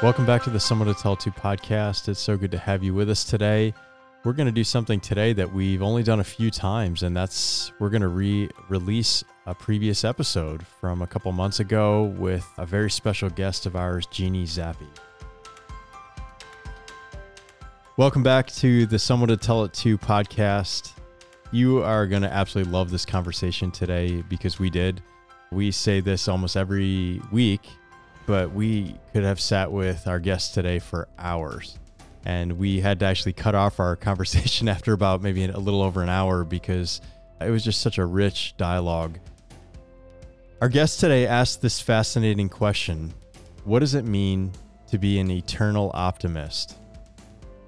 Welcome back to the Someone to Tell It To podcast. It's so good to have you with us today. We're going to do something today that we've only done a few times, and that's we're going to re release a previous episode from a couple months ago with a very special guest of ours, Jeannie Zappe. Welcome back to the Someone to Tell It To podcast. You are going to absolutely love this conversation today because we did. We say this almost every week but we could have sat with our guest today for hours. And we had to actually cut off our conversation after about maybe a little over an hour because it was just such a rich dialogue. Our guest today asked this fascinating question What does it mean to be an eternal optimist?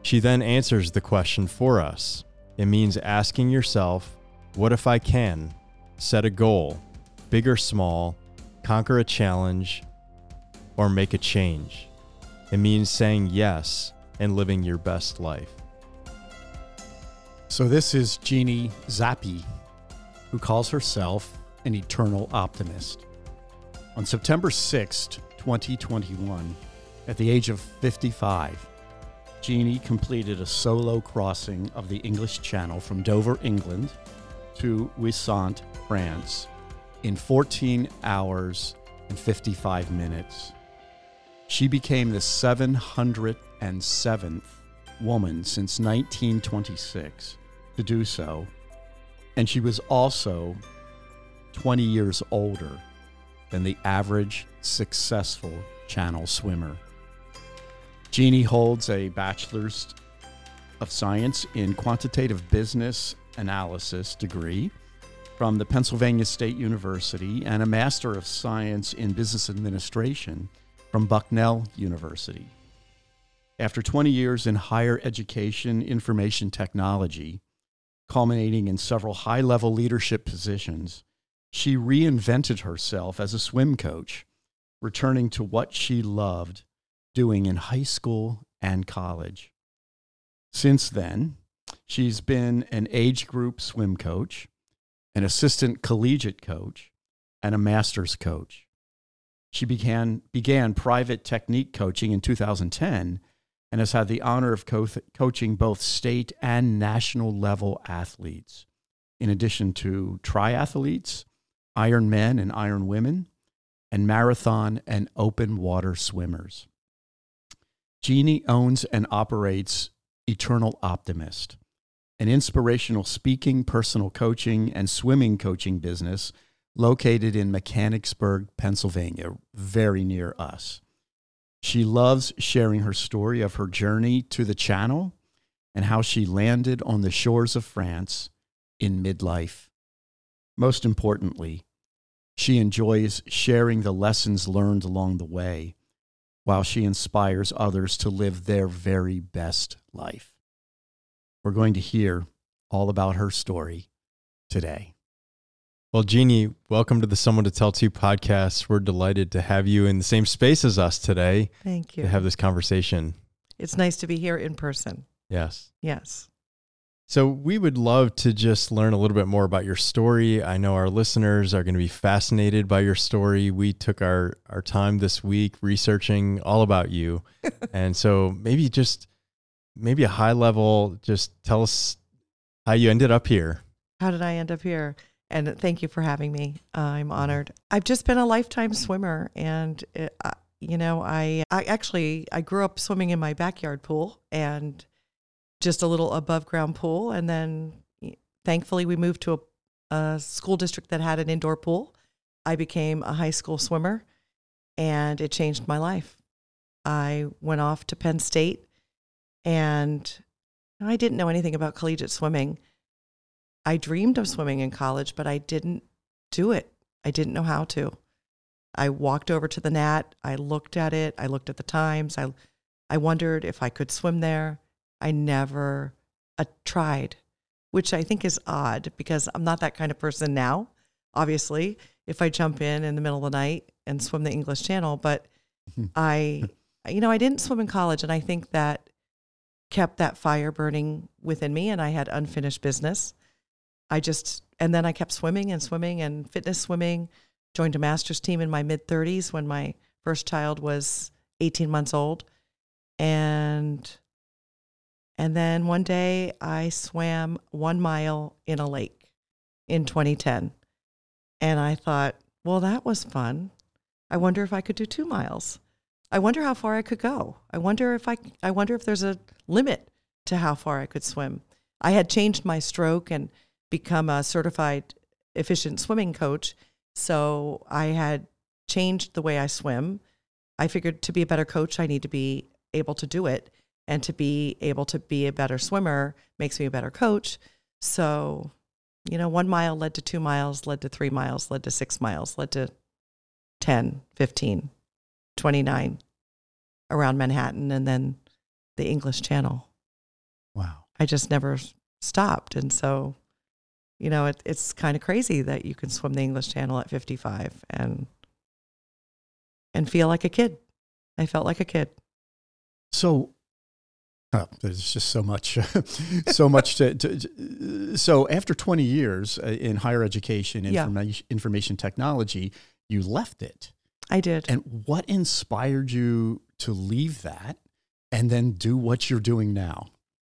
She then answers the question for us. It means asking yourself, What if I can? Set a goal, big or small, conquer a challenge, or make a change. It means saying yes and living your best life. So, this is Jeannie Zappe, who calls herself an eternal optimist. On September 6th, 2021, at the age of 55, Jeannie completed a solo crossing of the English Channel from Dover, England to Wissant, France, in 14 hours and 55 minutes. She became the 707th woman since 1926 to do so, and she was also 20 years older than the average successful channel swimmer. Jeannie holds a bachelor's of science in quantitative business analysis degree from the Pennsylvania State University and a master of science in business administration from Bucknell University. After 20 years in higher education information technology, culminating in several high level leadership positions, she reinvented herself as a swim coach, returning to what she loved doing in high school and college. Since then, she's been an age group swim coach, an assistant collegiate coach, and a master's coach. She began, began private technique coaching in 2010 and has had the honor of co- coaching both state and national level athletes, in addition to triathletes, Iron men and Iron Women, and marathon and open water swimmers. Jeannie owns and operates Eternal Optimist, an inspirational speaking, personal coaching, and swimming coaching business located in Mechanicsburg, Pennsylvania, very near us. She loves sharing her story of her journey to the channel and how she landed on the shores of France in midlife. Most importantly, she enjoys sharing the lessons learned along the way while she inspires others to live their very best life. We're going to hear all about her story today. Well, Jeannie, welcome to the Someone to Tell To podcast. We're delighted to have you in the same space as us today. Thank you. To have this conversation. It's nice to be here in person. Yes. Yes. So, we would love to just learn a little bit more about your story. I know our listeners are going to be fascinated by your story. We took our, our time this week researching all about you. and so, maybe just maybe a high level, just tell us how you ended up here. How did I end up here? And thank you for having me. I'm honored. I've just been a lifetime swimmer, and it, uh, you know, I I actually I grew up swimming in my backyard pool and just a little above ground pool, and then thankfully we moved to a, a school district that had an indoor pool. I became a high school swimmer, and it changed my life. I went off to Penn State, and I didn't know anything about collegiate swimming I dreamed of swimming in college, but I didn't do it. I didn't know how to. I walked over to the Nat. I looked at it. I looked at the times. I, I wondered if I could swim there. I never uh, tried, which I think is odd because I'm not that kind of person now. Obviously, if I jump in in the middle of the night and swim the English Channel, but I, you know, I didn't swim in college, and I think that kept that fire burning within me, and I had unfinished business. I just, and then I kept swimming and swimming and fitness swimming. Joined a master's team in my mid 30s when my first child was 18 months old. And and then one day I swam 1 mile in a lake in 2010. And I thought, well, that was fun. I wonder if I could do 2 miles. I wonder how far I could go. I wonder if I I wonder if there's a limit to how far I could swim. I had changed my stroke and become a certified efficient swimming coach, so I had changed the way I swim. I figured to be a better coach, I need to be able to do it, and to be able to be a better swimmer makes me a better coach. So, you know, 1 mile led to 2 miles, led to 3 miles, led to 6 miles, led to 10, 15, 29 around Manhattan and then the English Channel. Wow. I just never stopped. And so, you know, it, it's kind of crazy that you can swim the English Channel at 55 and and feel like a kid. I felt like a kid. So, oh, there's just so much, so much to, to, So, after 20 years uh, in higher education, Yeah. information, information technology, you left it. I did. And what inspired you to leave that and then do what you're doing now?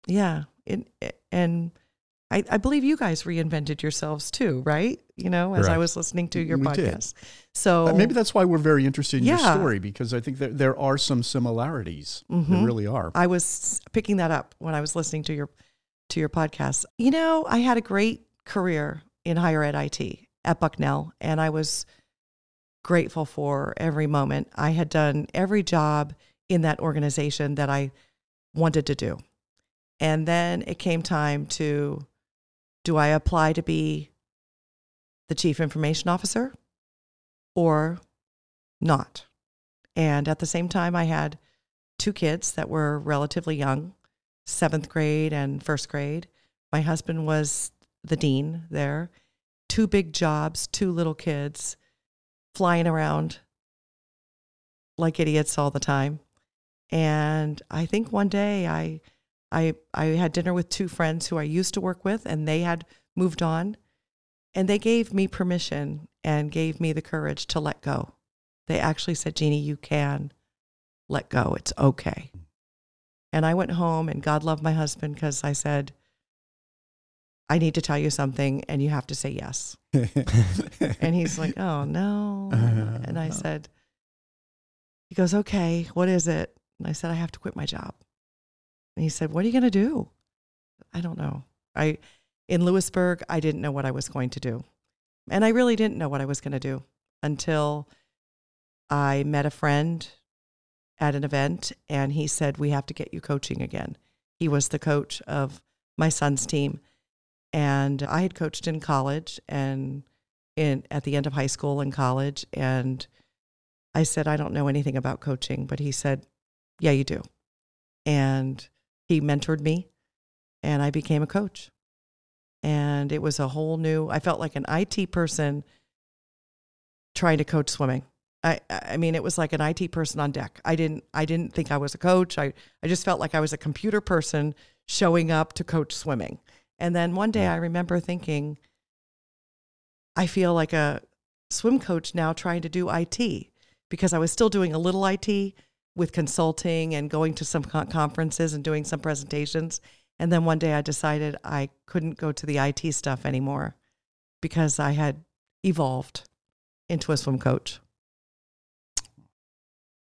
yeah. It, and I, I believe you guys reinvented yourselves too, right? You know, as I was listening to your We did. podcast. So Uh, Maybe that's why we're very interested in your story because I think that there are some similarities. There Mhm. really are. I was picking that up when I was listening to your to your podcast. You know, I had a great career in higher ed IT at Bucknell, and I was grateful for every moment. I had done every job in that organization that I wanted to do. And then it came time to do I apply to be the chief information officer or not? And at the same time, I had two kids that were relatively young, seventh grade and first grade. My husband was the dean there. Two big jobs, two little kids flying around like idiots all the time. And I think one day I I I had dinner with two friends who I used to work with and they had moved on and they gave me permission and gave me the courage to let go. They actually said, "Jeannie, you can let go. It's okay." And I went home and God loved my husband because I said, I need to tell you something and you have to say yes. And he's like, oh, no. Uh-huh. And I uh-huh. said, he goes, okay, what is it? And I said, I have to quit my job. And he said, what are you going to do? I don't know. I, in Lewisburg, I didn't know what I was going to do. And I really didn't know what I was going to do until I met a friend at an event and he said, We have to get you coaching again. He was the coach of my son's team. And I had coached in college and in at the end of high school and college. And I said, I don't know anything about coaching, but he said, Yeah, you do. And he mentored me and I became a coach. And it was a whole new, I felt like an IT person trying to coach swimming. I, I mean, it was like an IT person on deck. I didn't, I didn't think I was a coach. I, I just felt like I was a computer person showing up to coach swimming. And then one day mm. I remember thinking, I feel like a swim coach now trying to do IT because I was still doing a little IT with consulting and going to some con- conferences and doing some presentations. And then one day I decided I couldn't go to the IT stuff anymore because I had evolved into a swim coach.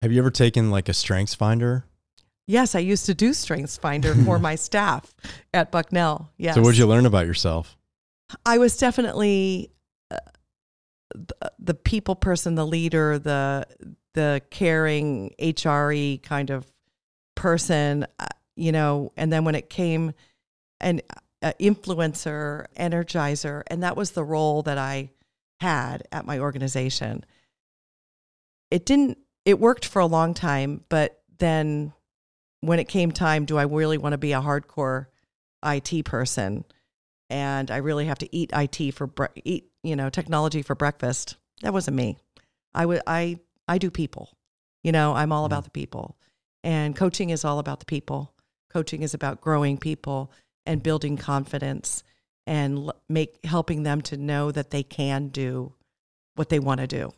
Have you ever taken like a strengths finder? Yes, I used to do Strengths Finder for my staff at Bucknell. Yes. So what'd you learn about yourself? I was definitely uh, the, the people person, the leader, the the caring HRE kind of person, uh, you know. And then when it came an uh, influencer, energizer, and that was the role that I had at my organization. It didn't. It worked for a long time, but then when it came time, do I really want to be a hardcore IT person? and I really have to eat IT for bre- eat you know technology for breakfast. That wasn't me. I would I I do people. You know, I'm all about the people. And coaching is all about the people. Coaching is about growing people and building confidence and make helping them to know that they can do what they want to do.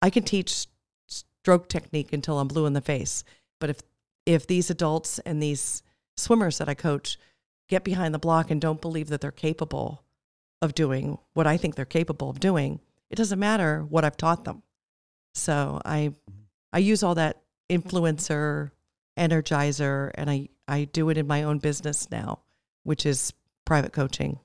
I can teach stroke technique until I'm blue in the face. But if if these adults and these swimmers that I coach get behind the block and don't believe that they're capable of doing what I think they're capable of doing, it doesn't matter what I've taught them. So I I use all that influencer energizer and I I do it in my own business now, which is private coaching.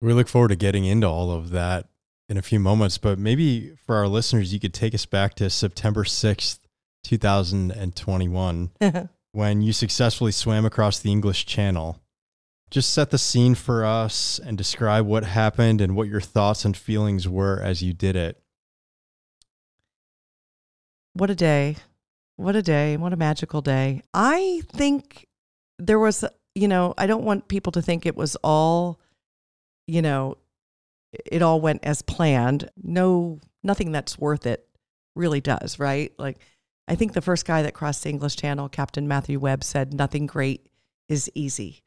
We look forward to getting into all of that in a few moments, but maybe for our listeners, you could take us back to September 6th, 2021, when you successfully swam across the English Channel. Just set the scene for us and describe what happened and what your thoughts and feelings were as you did it. What a day. What a day. What a magical day. I think there was, you know, I don't want people to think it was all, you know, it all went as planned. No, nothing that's worth it really does, right? Like, I think the first guy that crossed the English Channel, Captain Matthew Webb, said, Nothing great is easy.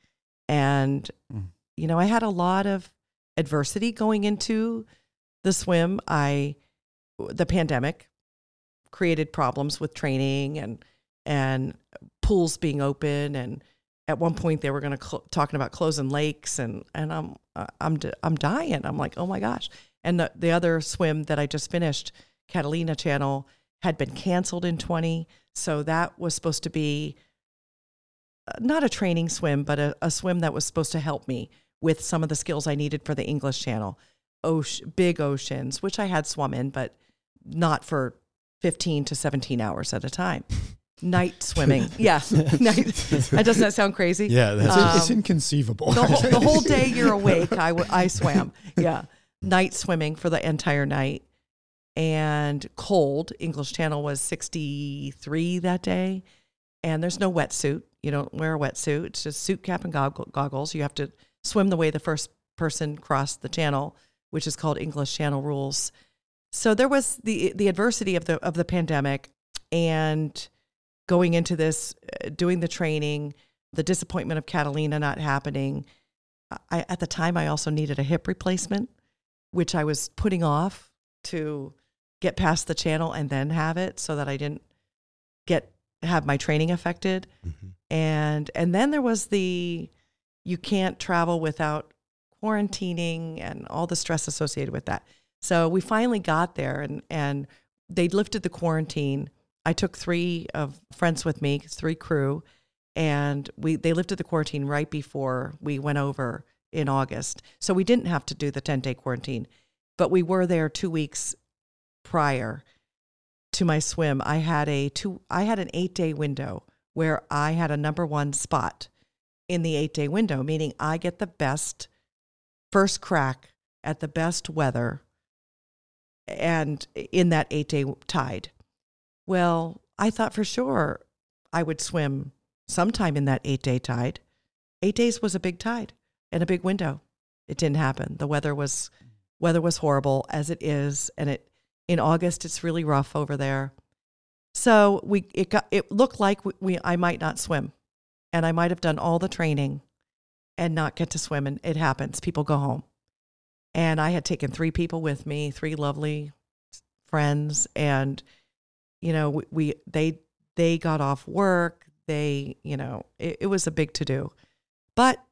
And, mm. you know, I had a lot of adversity going into the swim. I, the pandemic created problems with training and, and pools being open and at one point they were going to cl- talking about closing lakes and and I'm I'm I'm dying. I'm like, "Oh my gosh." And the the other swim that I just finished, Catalina Channel, had been canceled in 20, so that was supposed to be uh, not a training swim, but a, a swim that was supposed to help me with some of the skills I needed for the English Channel. Ocean, big oceans, which I had swum in, but not for 15 to 17 hours at a time night swimming. yeah, night. Doesn't that sound crazy? Yeah, that's um, it's inconceivable. The whole, the whole, day you're awake, I, w- I swam. Yeah, night swimming for the entire night, and cold. English Channel was 63 that day, and there's no wetsuit. You don't wear a wetsuit. It's just suit cap and goggles. You have to swim the way the first person crossed the channel, which is called English Channel rules. So there was the the adversity of the of the pandemic and going into this, uh, doing the training, the disappointment of Catalina not happening. I, at the time, I also needed a hip replacement, which I was putting off to get past the channel and then have it so that I didn't get have my training affected. Mm-hmm. And and then there was the you can't travel without quarantining and all the stress associated with that. So we finally got there and and they lifted the quarantine I took three of friends with me, three crew, and we they lifted the quarantine right before we went over in August. So we didn't have to do the 10 day quarantine, but we were there two weeks prior to my swim. I had a two I had an eight day window where I had a number one spot in the eight day window, meaning I get the best first crack at the best weather and in that eight day tide. Well, I thought for sure I would swim sometime in that eight day tide. Eight days was a big tide and a big window. It didn't happen. The weather was weather was horrible as it is, and it in August it's really rough over there. So we it got it looked like we, we I might not swim, and I might have done all the training and not get to swim. And it happens. People go home, and I had taken three people with me, three lovely friends, and you know, we, we they they got off work. They, you know, it, it was a big to do. But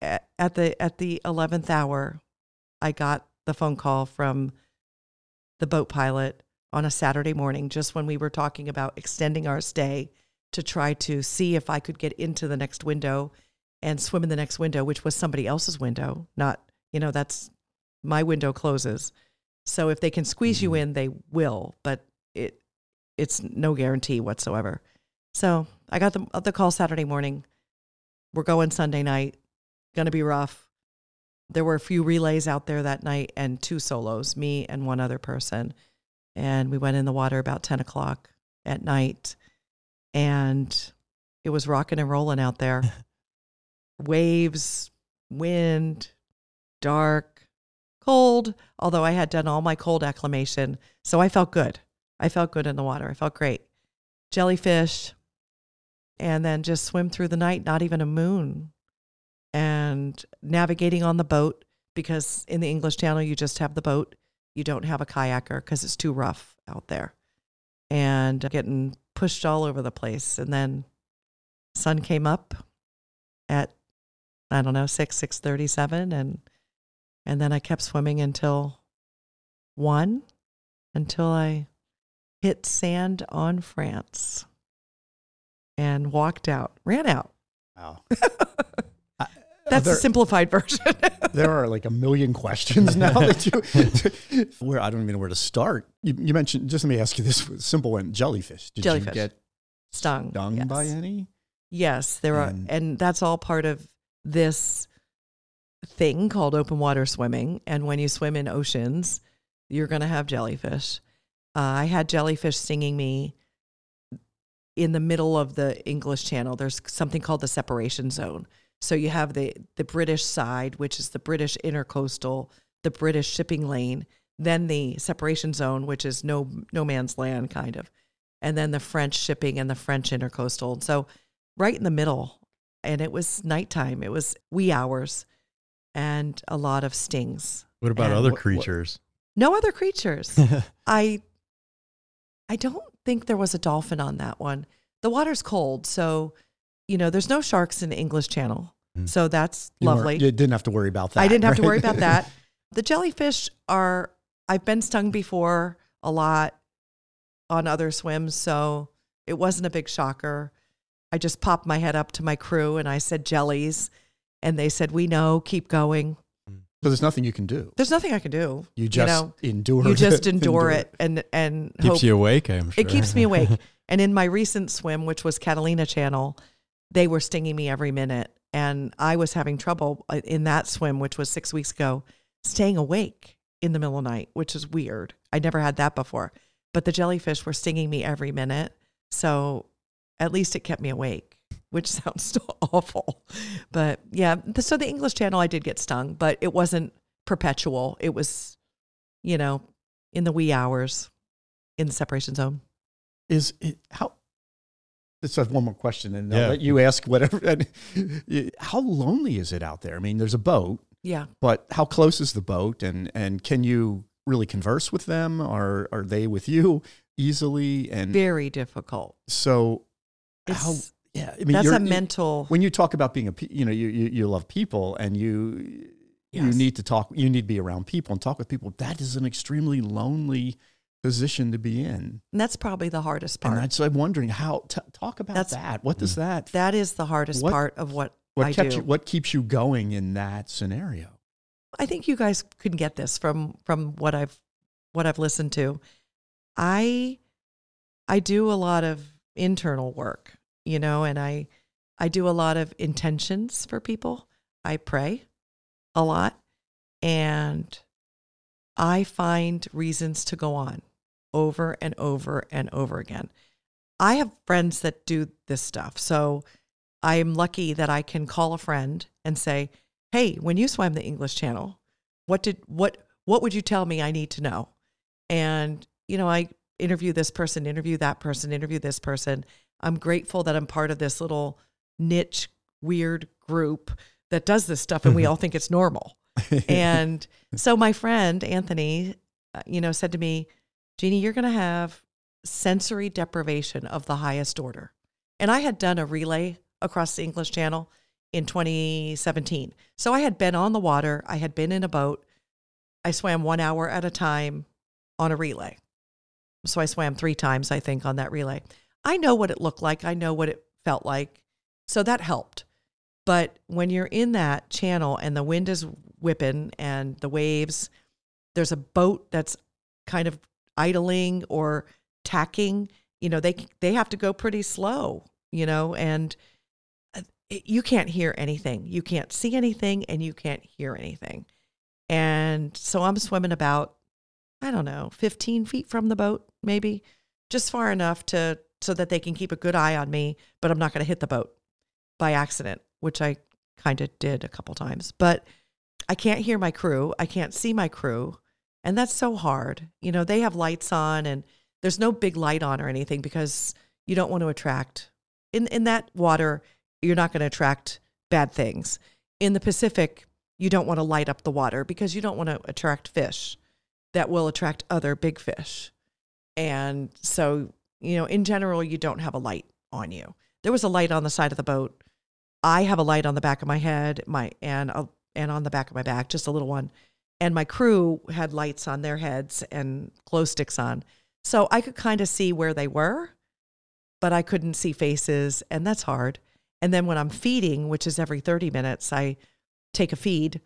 at, at the at the eleventh hour, I got the phone call from the boat pilot on a Saturday morning, just when we were talking about extending our stay to try to see if I could get into the next window and swim in the next window, which was somebody else's window, not, you know, that's my window closes. So if they can squeeze mm-hmm. you in, they will, but it it's no guarantee whatsoever. So I got the, the call Saturday morning. We're going Sunday night. Going to be rough. There were a few relays out there that night and two solos, me and one other person. And we went in the water about 10 o'clock at night. And it was rocking and rolling out there. Waves, wind, dark, cold, although I had done all my cold acclimation. So I felt good. I felt good in the water. I felt great. Jellyfish, and then just swim through the night, not even a moon, and navigating on the boat because in the English Channel, you just have the boat. You don't have a kayaker because it's too rough out there. and getting pushed all over the place. And then sun came up at I don't know six six thirty seven, and and then I kept swimming until one, until I hit sand on France, and walked out, ran out. Wow. Uh, that's there, the simplified version. there are like a million questions now that you where I don't even know where to start. You, you mentioned just let me ask you this simple one: jellyfish. Did Jellyfish. you get Stung. stung yes. by any? Yes, there are, And- and that's all part of this thing called open water swimming. And when you swim in oceans, you're going to have jellyfish. Uh, I had jellyfish stinging me in the middle of the English Channel. There's something called the separation zone. So you have the the British side, which is the British intercoastal, the British shipping lane, then the separation zone, which is no no man's land kind of, and then the French shipping and the French intercoastal. So right in the middle, and it was nighttime. It was wee hours, and a lot of stings. What about And other what- what- creatures? No other creatures. I I don't think there was a dolphin on that one. The water's cold, so you know there's no sharks in the English Channel, Mm. so that's You lovely. You didn't have to worry about that. I didn't have to worry about that. The jellyfish are I've been stung before a lot on other swims, so it wasn't a big shocker. I just popped my head up to my crew and I said jellies, and they said we know, keep going. so there's nothing you can do. There's nothing I can do. You just know, endure. You just it, endure it and and Keeps hope you awake, I'm sure. it keeps me awake. and in my recent swim, which was Catalina Channel, they were stinging me every minute. And I was having trouble uh, in that swim, which was six weeks ago, staying awake in the middle of the night, which is weird. I never had that before. But the jellyfish were stinging me every minute. So at least it kept me awake, which sounds so awful. But yeah, so the English Channel, I did get stung, but it wasn't perpetual. It was, you know, in the wee hours in the separation zone. Is it how? Let's have one more question, and I'll let you ask whatever. And how lonely is it out there? I mean, there's a boat, Yeah. but how close is the boat, and and can you really converse with them, or are they with you easily? And very difficult. so, how? It's, Yeah, I mean, that's you're- a mental. when you talk about being a, you know, you, you, you love people and you, you need to talk, you need to be around people and talk with people. That is an extremely lonely position to be in. and that's probably the hardest And part. that's, I'm wondering how, t- talk about That's- that. What does mm. that, That is the hardest What- part of what, what I kept do. you, what keeps you going in that scenario? I think you guys can get this from from what I've what I've listened to. I I do a lot of internal work, you know, and I I do a lot of intentions for people. I pray a lot and I find reasons to go on over and over and over again. I have friends that do this stuff. So I'm lucky that I can call a friend and say, "Hey, when you swam the English Channel, what did what what would you tell me I need to know?" And you know, I interview this person, interview that person, interview this person. I'm grateful that I'm part of this little niche weird group that does this stuff and we all think it's normal. And so my friend Anthony, uh, you know, said to me, Jeannie, you're going to have sensory deprivation of the highest order. And I had done a relay across the English Channel in 2017. So I had been on the water, I had been in a boat. I swam one hour at a time on a relay. So I swam three times, I think, on that relay. I know what it looked like, I know what it felt like. So that helped. But when you're in that channel and the wind is whipping and the waves, there's a boat that's kind of idling or tacking. You know, they they have to go pretty slow. You know, and uh, you can't hear anything. You can't see anything, and you can't hear anything. And so I'm swimming about, I don't know, 15 feet from the boat, maybe, just far enough to so that they can keep a good eye on me, but I'm not going to hit the boat by accident, which I kind of did a couple times. But I can't hear my crew. I can't see my crew. And that's so hard. You know, they have lights on and there's no big light on or anything because you don't want to attract in in that water, you're not going to attract bad things. In the Pacific, you don't want to light up the water because you don't want to attract fish that will attract other big fish. And so you know, in general, you don't have a light on you. There was a light on the side of the boat. I have a light on the back of my head, my and a, and on the back of my back, just a little one. And my crew had lights on their heads and glow sticks on. So I could kind of see where they were, but I couldn't see faces, and that's hard. And then when I'm feeding, which is every 30 minutes, I take a feed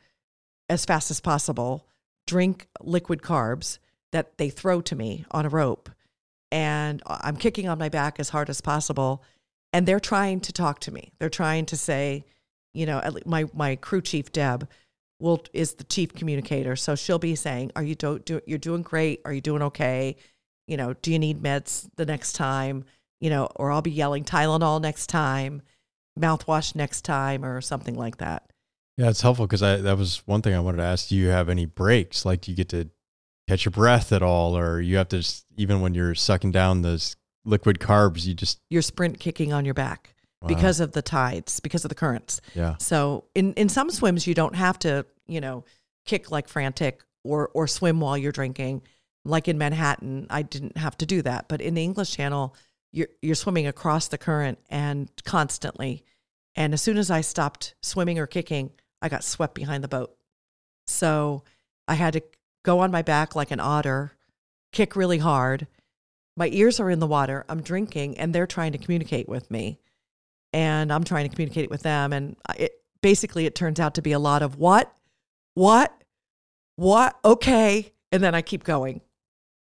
as fast as possible, drink liquid carbs that they throw to me on a rope. And I'm kicking on my back as hard as possible. And they're trying to talk to me. They're trying to say, you know, my, my crew chief, Deb, will is the chief communicator. So she'll be saying, "Are you do, do you're doing great? Are you doing okay? You know, do you need meds the next time? You know, or I'll be yelling Tylenol next time, mouthwash next time, or something like that." Yeah, it's helpful because I that was one thing I wanted to ask. Do you have any breaks? Like, do you get to catch your breath at all, or you have to just, even when you're sucking down those liquid carbs, you just you're sprint kicking on your back wow. because of the tides, because of the currents. Yeah. So in in some swims, you don't have to, you know, kick like frantic or or swim while you're drinking. Like in Manhattan, I didn't have to do that, but in the English Channel, you're you're swimming across the current and constantly. And as soon as I stopped swimming or kicking, I got swept behind the boat. So I had to go on my back like an otter, kick really hard. My ears are in the water. I'm drinking, and they're trying to communicate with me, and I'm trying to communicate with them. And it basically it turns out to be a lot of what, what, what, okay, and then I keep going,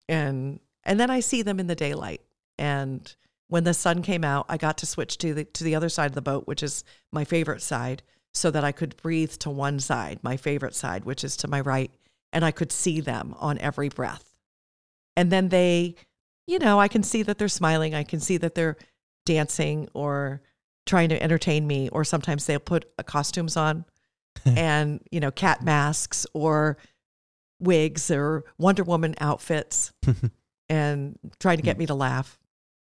and and then I see them in the daylight. And when the sun came out, I got to switch to the to the other side of the boat, which is my favorite side so that I could breathe to one side, my favorite side, which is to my right, and I could see them on every breath. And then they, you know, I can see that they're smiling, I can see that they're dancing or trying to entertain me, or sometimes they'll put uh, costumes on and, you know, cat masks or wigs or Wonder Woman outfits and trying to get me to laugh.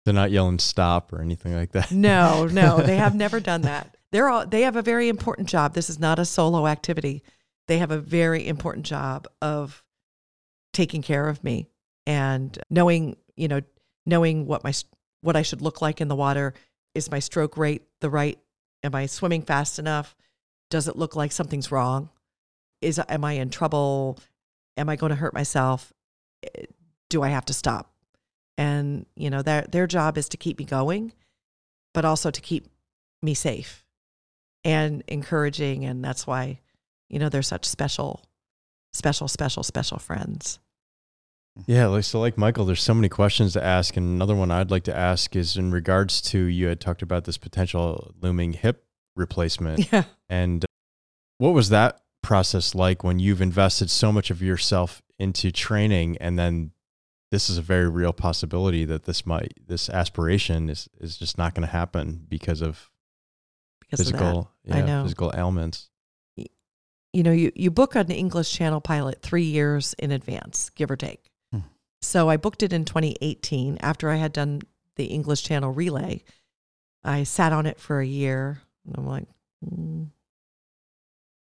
They're not yelling stop or anything like that. No, no, they have never done that they're all they have a very important job. This is not a solo activity. They have a very important job of taking care of me and knowing, you know, knowing what my what I should look like in the water. Is my stroke rate the right? Am I swimming fast enough? Does it look like something's wrong? Is am I in trouble? Am I going to hurt myself? Do I have to stop? And you know, their their job is to keep me going, but also to keep me safe and encouraging. And that's why, you know, they're such special, special, special, special friends. Yeah, like so like Michael, there's so many questions to ask. And another one I'd like to ask is in regards to you had talked about this potential looming hip replacement. Yeah. And what was that process like when you've invested so much of yourself into training and then this is a very real possibility that this might this aspiration is is just not going to happen because of because physical, yeah, I know physical ailments. You know, you, you book an English Channel pilot three years in advance, give or take. Hmm. So I booked it in 2018 after I had done the English Channel relay. I sat on it for a year, and I'm like, mm.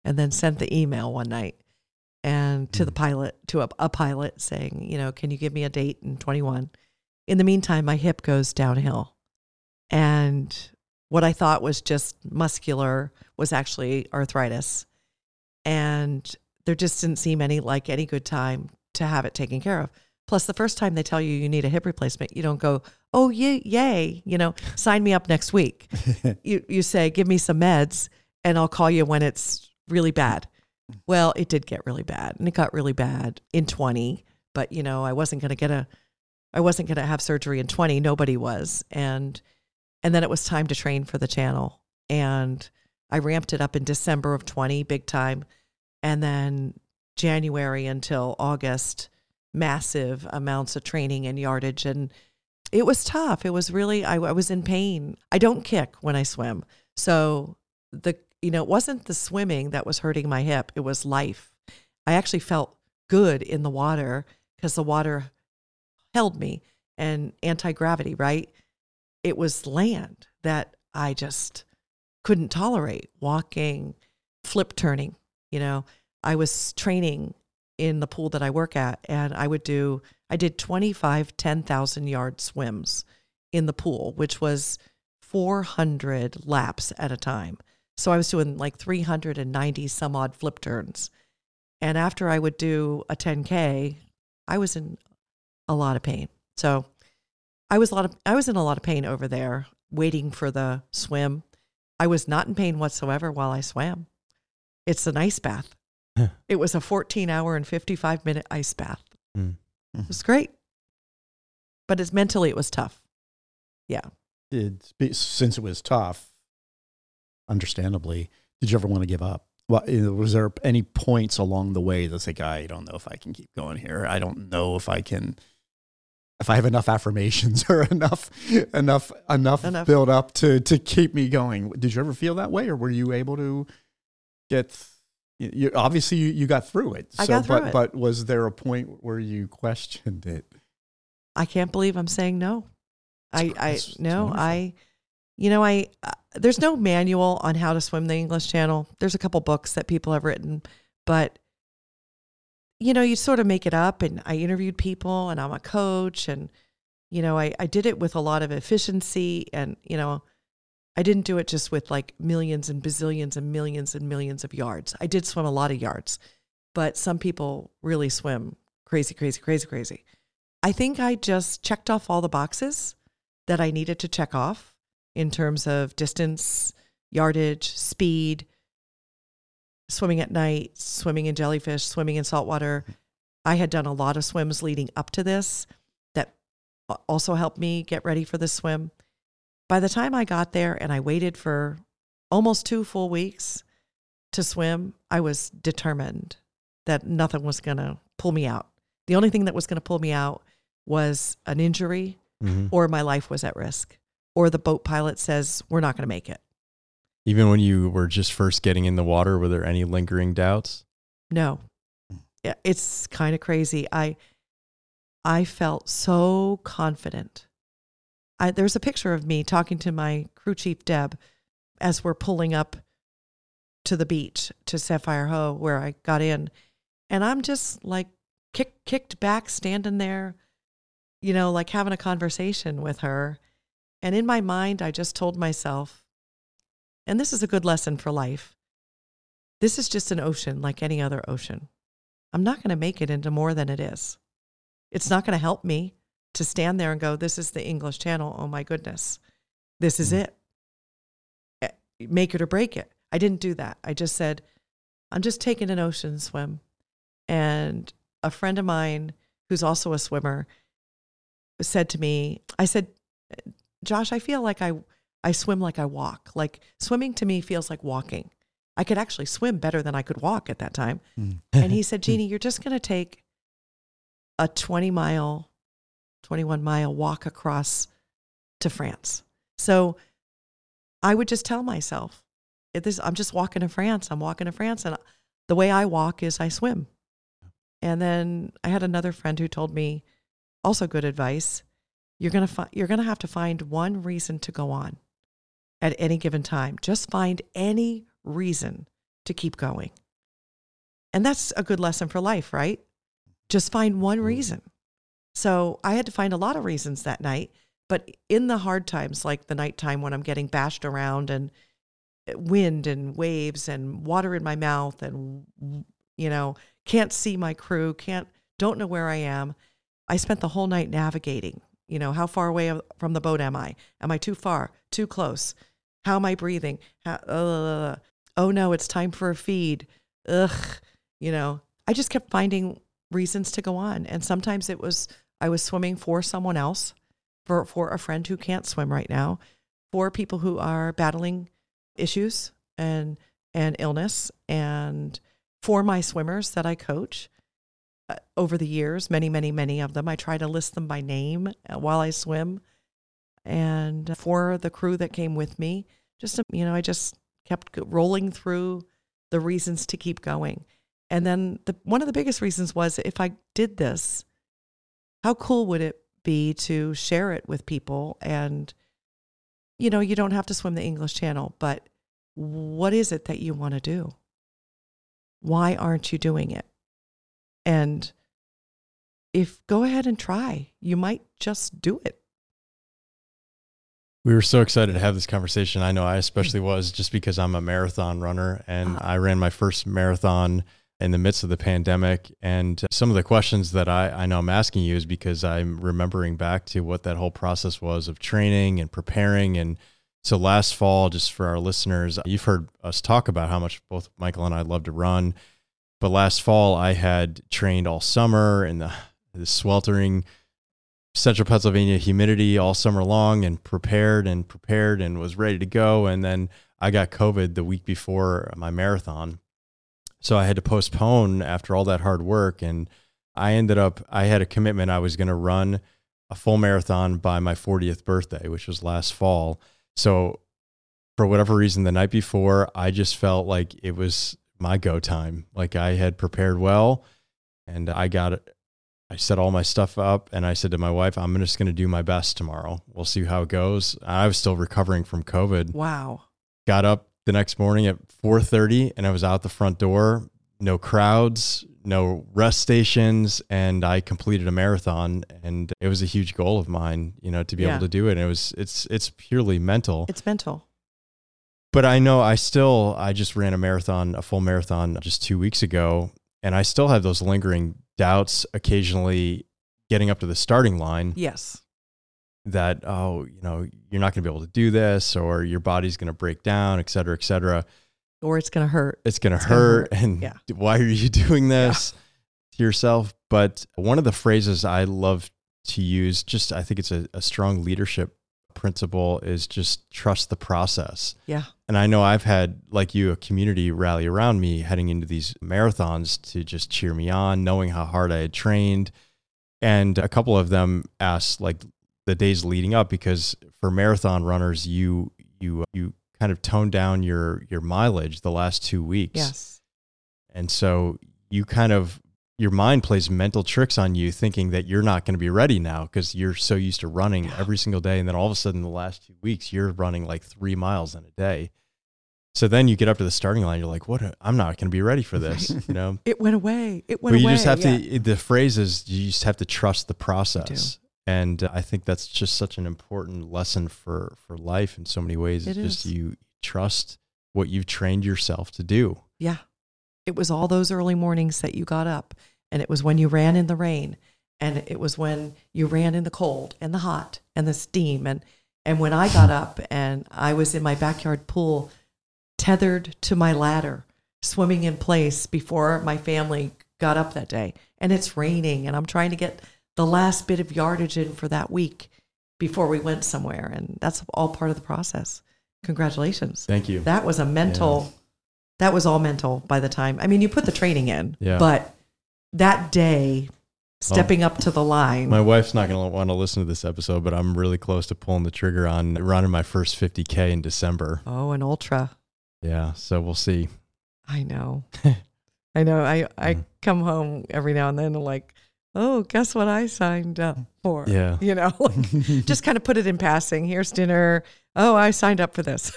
and then sent the email one night and to the hmm. pilot to a, a pilot saying, you know, can you give me a date in 21? In the meantime, my hip goes downhill, and what I thought was just muscular was actually arthritis. And there just didn't seem any like any good time to have it taken care of. Plus, the first time they tell you you need a hip replacement, you don't go, "Oh, yay, yay!" You know, sign me up next week. you you say, "Give me some meds, and I'll call you when it's really bad." Well, it did get really bad, and it got really bad in twenty. But you know, I wasn't going to get a, I wasn't going to have surgery in twenty. Nobody was, and and then it was time to train for the channel. And I ramped it up in December of 20, big time. And then January until August, massive amounts of training and yardage. And it was tough. It was really, I, I was in pain. I don't kick when I swim. So the, you know, it wasn't the swimming that was hurting my hip, it was life. I actually felt good in the water because the water held me and anti gravity, right? it was land that I just couldn't tolerate walking, flip turning. You know, I was training in the pool that I work at, and I would do, I did 25 10,000 yard swims in the pool, which was 400 laps at a time. So I was doing like 390 some odd flip turns. And after I would do a 10K, I was in a lot of pain. So I was a lot of I was in a lot of pain over there waiting for the swim. I was not in pain whatsoever while I swam. It's an ice bath. it was a 14 hour and 55 minute ice bath. Mm. It was great. But it's mentally it was tough. Yeah. Did since it was tough, understandably, did you ever want to give up? Well, was there any points along the way that's like, I don't know if I can keep going here. I don't know if I can, if I have enough affirmations or enough, enough, enough, Enough. build up to to keep me going. Did you ever feel that way, or were you able to get? You, you- obviously, you, you got through it. I got through but, it. But was there a point where you questioned it? I can't believe I'm saying no. I, I no. I, you know, I, uh, there's no manual on how to swim the English Channel. There's a couple books that people have written, but, you know, you sort of make it up. And I interviewed people and I'm a coach and, you know, I, I did it with a lot of efficiency and, you know, I didn't do it just with like millions and bazillions and millions and millions of yards. I did swim a lot of yards, but some people really swim crazy, crazy, crazy, crazy. I think I just checked off all the boxes that I needed to check off in terms of distance, yardage, speed, swimming at night, swimming in jellyfish, swimming in saltwater. I had done a lot of swims leading up to this that also helped me get ready for this swim. By the time I got there and I waited for almost two full weeks to swim, I was determined that nothing was going to pull me out. The only thing that was going to pull me out was an injury Mhm. or my life was at risk or the boat pilot says we're not going to make it. Even when you were just first getting in the water, were there any lingering doubts? No. Hmm. It's kind of crazy. I I felt so confident. I, there's a picture of me talking to my crew chief Deb as we're pulling up to the beach to Samphire Hoe where I got in, and I'm just like kick, kicked back, standing there, you know, like having a conversation with her. And in my mind, I just told myself, and this is a good lesson for life. This is just an ocean like any other ocean. I'm not going to make it into more than it is. It's not going to help me to stand there and go, This is the English Channel. Oh my goodness. This is it. Eh, Make it or break it. I didn't do that. I just said, I'm just taking an ocean swim. And a friend of mine who's also a swimmer said to me, I said, Josh, I feel like I, I swim like I walk. Like swimming to me feels like walking. I could actually swim better than I could walk at that time. Mm. And he said, Jeannie, you're just going to take a 20 mile, 21 mile walk across to France. So I would just tell myself, this, I'm just walking to France. I'm walking to France. And the way I walk is I swim. And then I had another friend who told me also good advice. You're going to fi- you're going to have to find one reason to go on at any given time. Just find any reason to keep going. And that's a good lesson for life, right? Just find one reason. So I had to find a lot of reasons that night. But in the hard times, like the nighttime when I'm getting bashed around and uh, wind and waves and water in my mouth and, you know, can't see my crew, can't, don't know where I am. I spent the whole night navigating. You know, how far away from the boat am I? Am I too far? Too close? How am I breathing? How, uh, oh no, it's time for a feed. Ugh. You know, I just kept finding reasons to go on. And sometimes it was I was swimming for someone else, for, for a friend who can't swim right now, for people who are battling issues and and illness, and for my swimmers that I coach uh, over the years, many, many, many of them. I try to list them by name uh, while I swim. And for the crew that came with me, just, you know, I just kept rolling through the reasons to keep going. And then the, one of the biggest reasons was if I did this, how cool would it be to share it with people? And, you know, you don't have to swim the English Channel, but what is it that you want to do? Why aren't you doing it? And if go ahead and try, you might just do it. We were so excited to have this conversation. I know I especially was just because I'm a marathon runner and Uh-huh. I ran my first marathon in the midst of the pandemic. And some of the questions that I, I know I'm asking you is because I'm remembering back to what that whole process was of training and preparing. And so last fall, just for our listeners, you've heard us talk about how much both Michael and I love to run. But last fall, I had trained all summer in the, the sweltering central Pennsylvania humidity all summer long and prepared and prepared and was ready to go. And then I got COVID the week before my marathon. So I had to postpone after all that hard work. And I ended up, I had a commitment I was going to run a full marathon by my 40th birthday, which was last fall. So for whatever reason, the night before, I just felt like it was my go time. Like I had prepared well and I got. I set all my stuff up and I said to my wife, I'm just going to do my best tomorrow. We'll see how it goes. I was still recovering from COVID. Wow. Got up the next morning at 4:30 and I was out the front door. No crowds, no rest stations, and I completed a marathon. And it was a huge goal of mine, you know, to be Yeah. able to do it. And it was it's it's purely mental. It's mental. But I know I still I just ran a marathon, a full marathon just 2 weeks ago, and I still have those lingering doubts occasionally getting up to the starting line Yes. that oh, you know, you're not going to be able to do this or your body's going to break down, et cetera, et cetera. Or it's going to hurt. It's going to hurt hurt. and Yeah. why are you doing this to yourself? But one of the phrases I love to use just I think it's a, a strong leadership principle is just trust the process Yeah. and I know I've had like you a community rally around me heading into these marathons to just cheer me on, knowing how hard I had trained. And a couple of them asked like the days leading up because for marathon runners, you you uh, you kind of tone down your your mileage the last two weeks, Yes. and so you kind of your mind plays mental tricks on you, thinking that you're not going to be ready now because you're so used to running Yeah. every single day, and then all of a sudden, the last two weeks, you're running like three miles in a day. So then you get up to the starting line, you're like, "What? I'm not going to be ready for this," you know. It went away. It went But you away. just have yeah. to. The phrase is, you just have to trust the process, and I think that's just such an important lesson for for life in so many ways. It it's just is. you trust what you've trained yourself to do. Yeah. It was all those early mornings that you got up, and it was when you ran in the rain, and it was when you ran in the cold and the hot and the steam, and and when I got up and I was in my backyard pool, tethered to my ladder, swimming in place before my family got up that day, and it's raining, and I'm trying to get the last bit of yardage in for that week before we went somewhere, and that's all part of the process. Congratulations. Thank you. That was a mental. That was all mental by the time. I mean, you put the training in, Yeah. but that day, stepping up to the line. My wife's not going to want to listen to this episode, but I'm really close to pulling the trigger on running my first 50K in December. oh, an ultra. Yeah. So we'll see. I know. I know. I I Mhm. come home every now and then and like, oh, guess what I signed up for? Yeah. You know, like, just kind of put it in passing. Here's dinner. Oh, I signed up for this.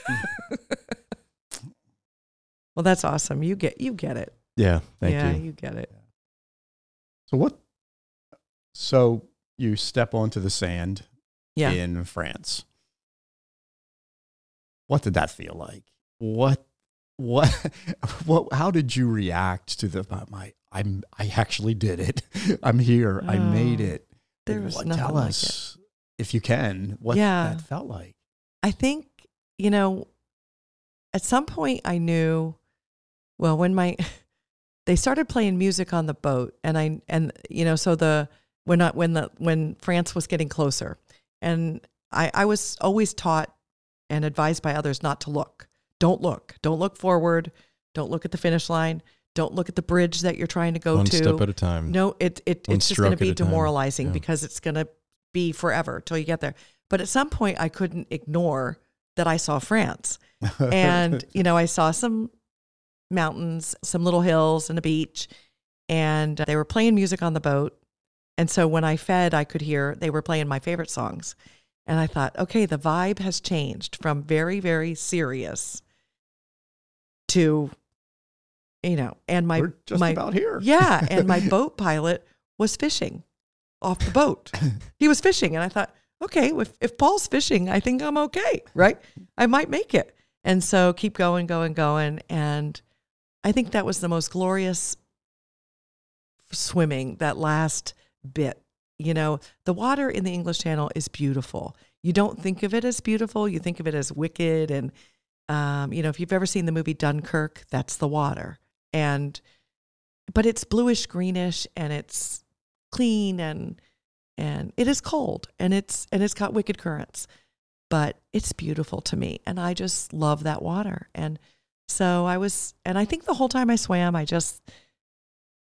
well, that's awesome. You get you get it. Yeah. Thank yeah, you. you get it. So what? So you step onto the sand Yeah. in France. What did that feel like? What? What? What? How did you react to the my? I'm. I actually did it. I'm here. I oh, made Oh, it. There was What- nothing tell like it. us, if you can, what Yeah. that felt like. I think, you know, at some point I knew, well, when my, they started playing music on the boat and I, and, you know, so the, when I, when the, when France was getting closer and I, I was always taught and advised by others not to look. Don't look. Don't look forward. Don't look at the finish line. Don't look at the bridge that you're trying to go One to. step at a time. No, it, it One it's just going to be demoralizing Yeah. because it's going to be forever till you get there. But at some point, I couldn't ignore that I saw France, and you know, I saw some mountains, some little hills, and a beach, and uh, they were playing music on the boat. And so when I fed, I could hear they were playing my favorite songs, and I thought, okay, the vibe has changed from very, very serious to, you know, and my We're just my about here. yeah, and my boat pilot was fishing off the boat. He was fishing, and I thought, okay, if, if Paul's fishing, I think I'm okay, right? I might make it. And so keep going, going, going. And I think that was the most glorious swimming, that last bit. You know, the water in the English Channel is beautiful. You don't think of it as beautiful, you think of it as wicked. And, um, you know, if you've ever seen the movie Dunkirk, that's the water. And, but it's bluish greenish and it's clean and, and it is cold and it's, and it's got wicked currents, but it's beautiful to me. And I just love that water. And so I was, and I think the whole time I swam, I just,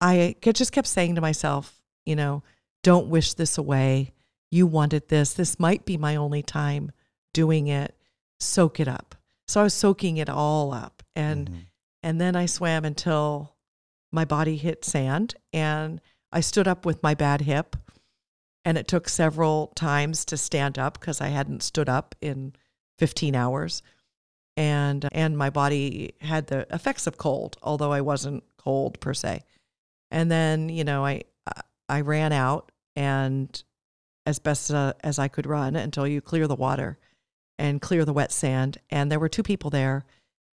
I just kept saying to myself, you know, don't wish this away. You wanted this. This might be my only time doing it. Soak it up. So I was soaking it all up. And mm-hmm. and then I swam until my body hit sand and I stood up with my bad hip. And it took several times to stand up because I hadn't stood up in 15 hours. And and my body had the effects of cold, although I wasn't cold per se. And then, you know, I I ran out and as best uh, as I could run until you clear the water and clear the wet sand. And there were two people there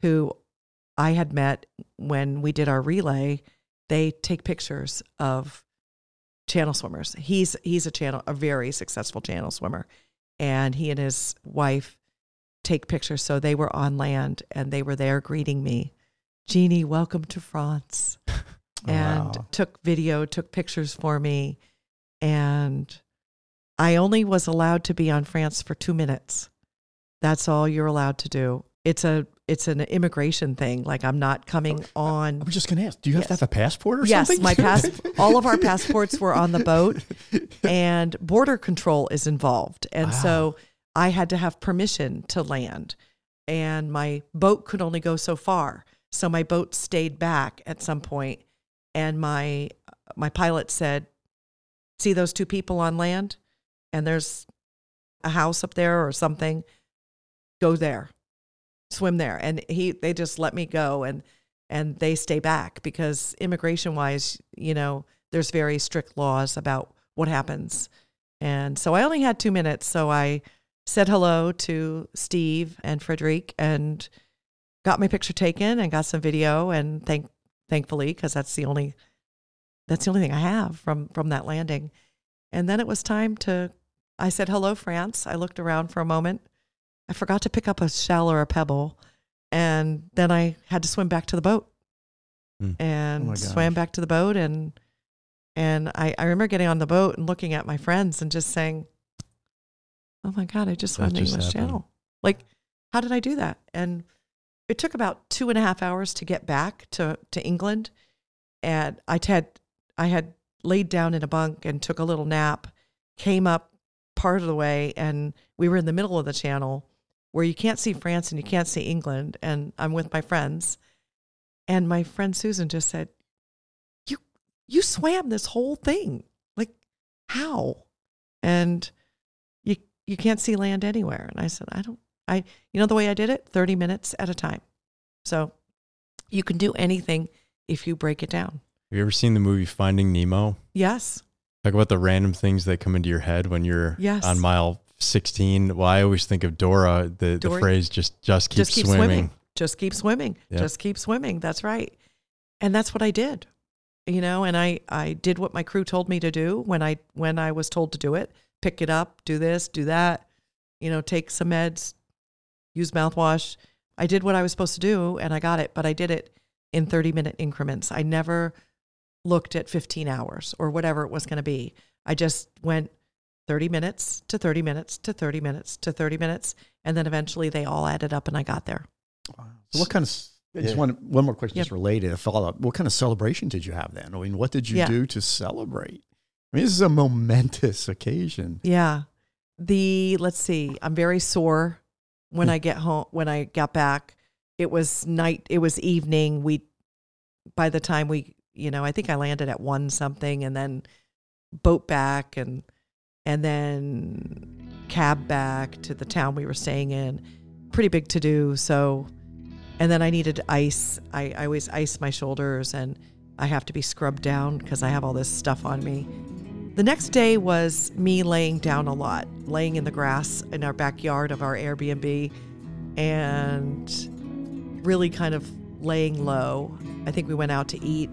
who I had met when we did our relay. They take pictures of channel swimmers. He's he's a channel a very successful channel swimmer, and he and his wife take pictures. So they were on land and they were there greeting me. Jeannie, welcome to France. and wow. took video, took pictures for me. And I only was allowed to be on France for two minutes. That's all you're allowed to do. It's a it's an immigration thing. Like I'm not coming oh, on. I was just going to ask. Do you have yes. to have a passport or yes, something? Yes, my pass. all of our passports were on the boat, and border control is involved, and wow. so I had to have permission to land, and my boat could only go so far. So my boat stayed back at some point, and my my pilot said, "See those two people on land, and there's a house up there or something. Go there, swim there." And he they just let me go, and and they stay back because immigration wise, you know, there's very strict laws about what happens. And so I only had two minutes, so I said hello to Steve and Frederic and got my picture taken and got some video and thank thankfully, because that's the only that's the only thing I have from from that landing. And then it was time to. I said hello, France. I looked around for a moment. I forgot to pick up a shell or a pebble, and then I had to swim back to the boat. Mm. And oh swam back to the boat, and and I, I remember getting on the boat and looking at my friends and just saying, "Oh my God, I just swam the English happened. Channel! Like, how did I do that?" And it took about two and a half hours to get back to, to England. And I had, I had laid down in a bunk and took a little nap, came up part of the way, and we were in the middle of the channel where you can't see France and you can't see England. And I'm with my friends. And my friend Susan just said, You you swam this whole thing. Like, how? And you can't see land anywhere. And I said, I don't I, you know, the way I did it, 30 minutes at a time. So you can do anything if you break it down. Have you ever seen the movie Finding Nemo? Yes. Talk about the random things that come into your head when you're yes. on mile 16. Well, I always think of Dora, the, the phrase just, just keep, just keep swimming. swimming. Just keep swimming. Yep. Just keep swimming. That's right. And that's what I did. You know, and I, I did what my crew told me to do when I when I was told to do it. Pick it up, do this, do that, you know, take some meds, use mouthwash. I did what I was supposed to do and I got it, but I did it in 30 minute increments. I never looked at 15 hours or whatever it was going to be. I just went 30 minutes to 30 minutes to 30 minutes to 30 minutes. And then eventually they all added up and I got there. Wow. So, what kind of, I just want one more question, yep. just related, a follow up. What kind of celebration did you have then? I mean, what did you yeah. do to celebrate? I mean, this is a momentous occasion. Yeah. The, let's see, I'm very sore when hmm. I get home when I got back. It was night. It was evening. We by the time we you know I think I landed at one something and then boat back and and then cab back to the town we were staying in. Pretty big to do. So and then I needed ice. I, I always ice my shoulders and I have to be scrubbed down because I have all this stuff on me. The next day was me laying down a lot, laying in the grass in our backyard of our Airbnb and really kind of laying low. I think we went out to eat.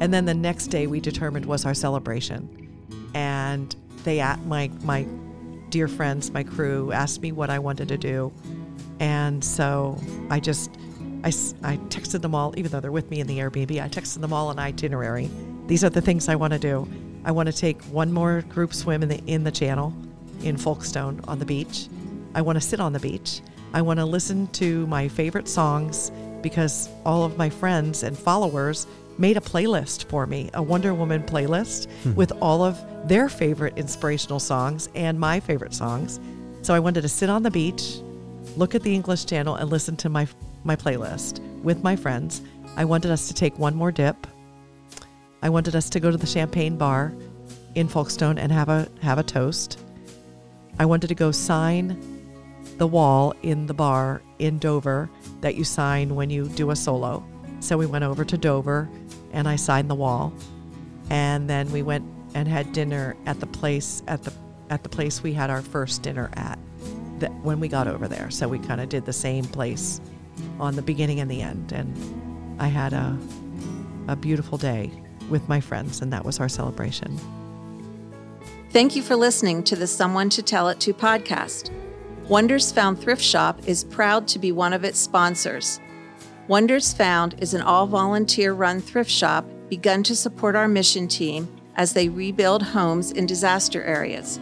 And then the next day we determined was our celebration. And they at my my dear friends, my crew asked me what I wanted to do. And so I just I, I texted them all, even though they're with me in the Airbnb, I texted them all an itinerary. These are the things I want to do. I want to take one more group swim in the in the channel in Folkestone on the beach. I want to sit on the beach. I want to listen to my favorite songs because all of my friends and followers made a playlist for me, a Wonder Woman playlist hmm. with all of their favorite inspirational songs and my favorite songs. So I wanted to sit on the beach, look at the English channel, and listen to my my playlist with my friends. I wanted us to take one more dip. I wanted us to go to the champagne bar in Folkestone and have a have a toast. I wanted to go sign the wall in the bar in Dover that you sign when you do a solo. So we went over to Dover and I signed the wall. And then we went and had dinner at the place at the at the place we had our first dinner at when we got over there. So we kind of did the same place on the beginning and the end and I had a a beautiful day with my friends and that was our celebration. Thank you for listening to the Someone to Tell It To podcast. Wonders Found Thrift Shop is proud to be one of its sponsors. Wonders Found is an all volunteer run thrift shop begun to support our mission team as they rebuild homes in disaster areas.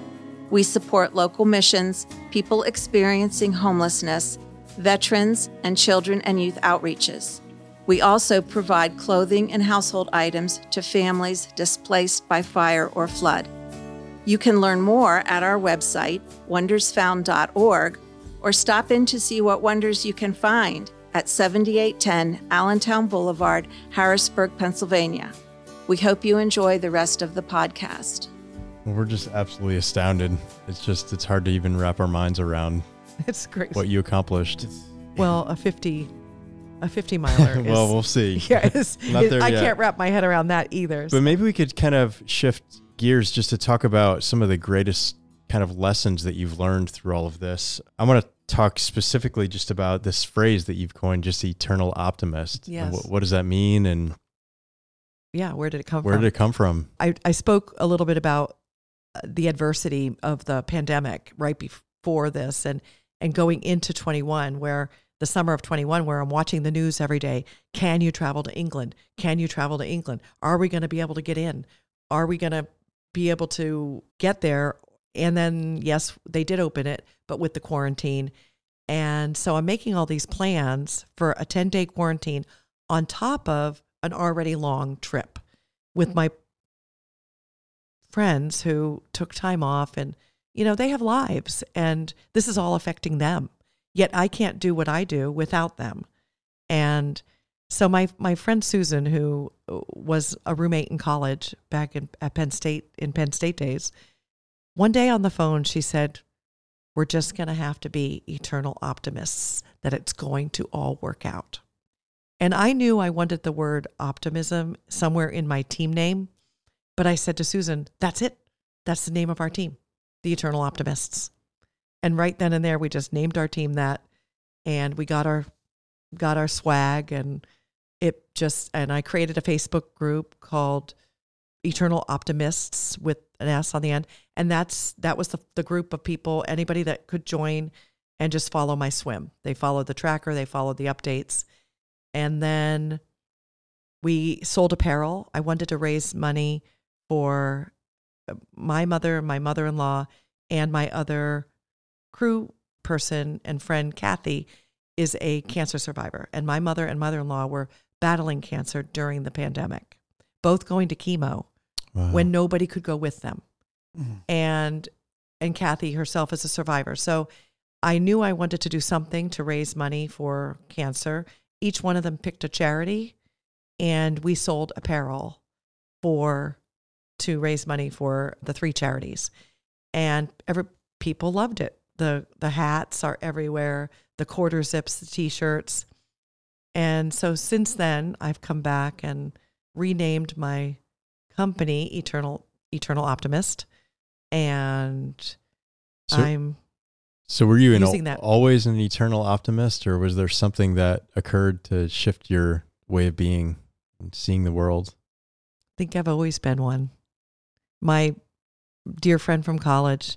We support local missions, people experiencing homelessness, veterans, and children and youth outreaches. We also provide clothing and household items to families displaced by fire or flood. You can learn more at our website, wondersfound.org, or stop in to see what wonders you can find at 7810 Allentown Boulevard, Harrisburg, Pennsylvania. We hope you enjoy the rest of the podcast. We're just absolutely astounded. It's just it's hard to even wrap our minds around It's great. what you accomplished. well, a 50 a 50 miler is well, we'll see. yeah, it's, Not it- there I yet. can't wrap my head around that either. But maybe we could kind of shift gears just to talk about some of the greatest kind of lessons that you've learned through all of this. I want to talk specifically just about this phrase that you've coined, just eternal optimist. Yes. What, what does that mean, and yeah, where did it come where from? Where did it come from? I, I spoke a little bit about uh, the adversity of the pandemic right before this and and going into 21 where the summer of 21 where I'm watching the news every day can you travel to England? Can you travel to England? Are we going to be able to get in? Are we going to be able to get there? And then yes they did open it but with the quarantine. And so I'm making all these plans for a 10 day quarantine on top of an already long trip with my friends who took time off and you know they have lives and this is all affecting them. Yet i can't do what i do without them. And so my my friend susan who uh, was a roommate in college back in at penn state in penn state days one day on the phone she said we're just going to have to be eternal optimists that it's going to all work out. And i knew i wanted the word optimism somewhere in my team name but I said to Susan, that's it. That's the name of our team, the Eternal Optimists. And right then and there, we just named our team that, and we got our got our swag, and it just and I created a Facebook group called Eternal Optimists with an S on the end, and that's that was the the group of people, anybody that could join and just follow my swim. They followed the tracker, they followed the updates, and then we sold apparel. I wanted to raise money for my mother, my mother in law, and my other crew person and friend, Kathy, is a cancer survivor. And my mother and mother in law were battling cancer during the pandemic, both going to chemo Wow. when nobody could go with them. Mhm. And and Kathy herself is a survivor. So I knew I wanted to do something to raise money for cancer. Each one of them picked a charity and we sold apparel for to raise money for the three charities. And every people loved it. The the hats are everywhere, the quarter zips, the t-shirts. And so since then I've come back and renamed my company Eternal eternal optimist, and So- I'm So were you an, using that. always an eternal optimist, or was there something that occurred to shift your way of being and seeing the world? I think I've always been one. My dear friend from college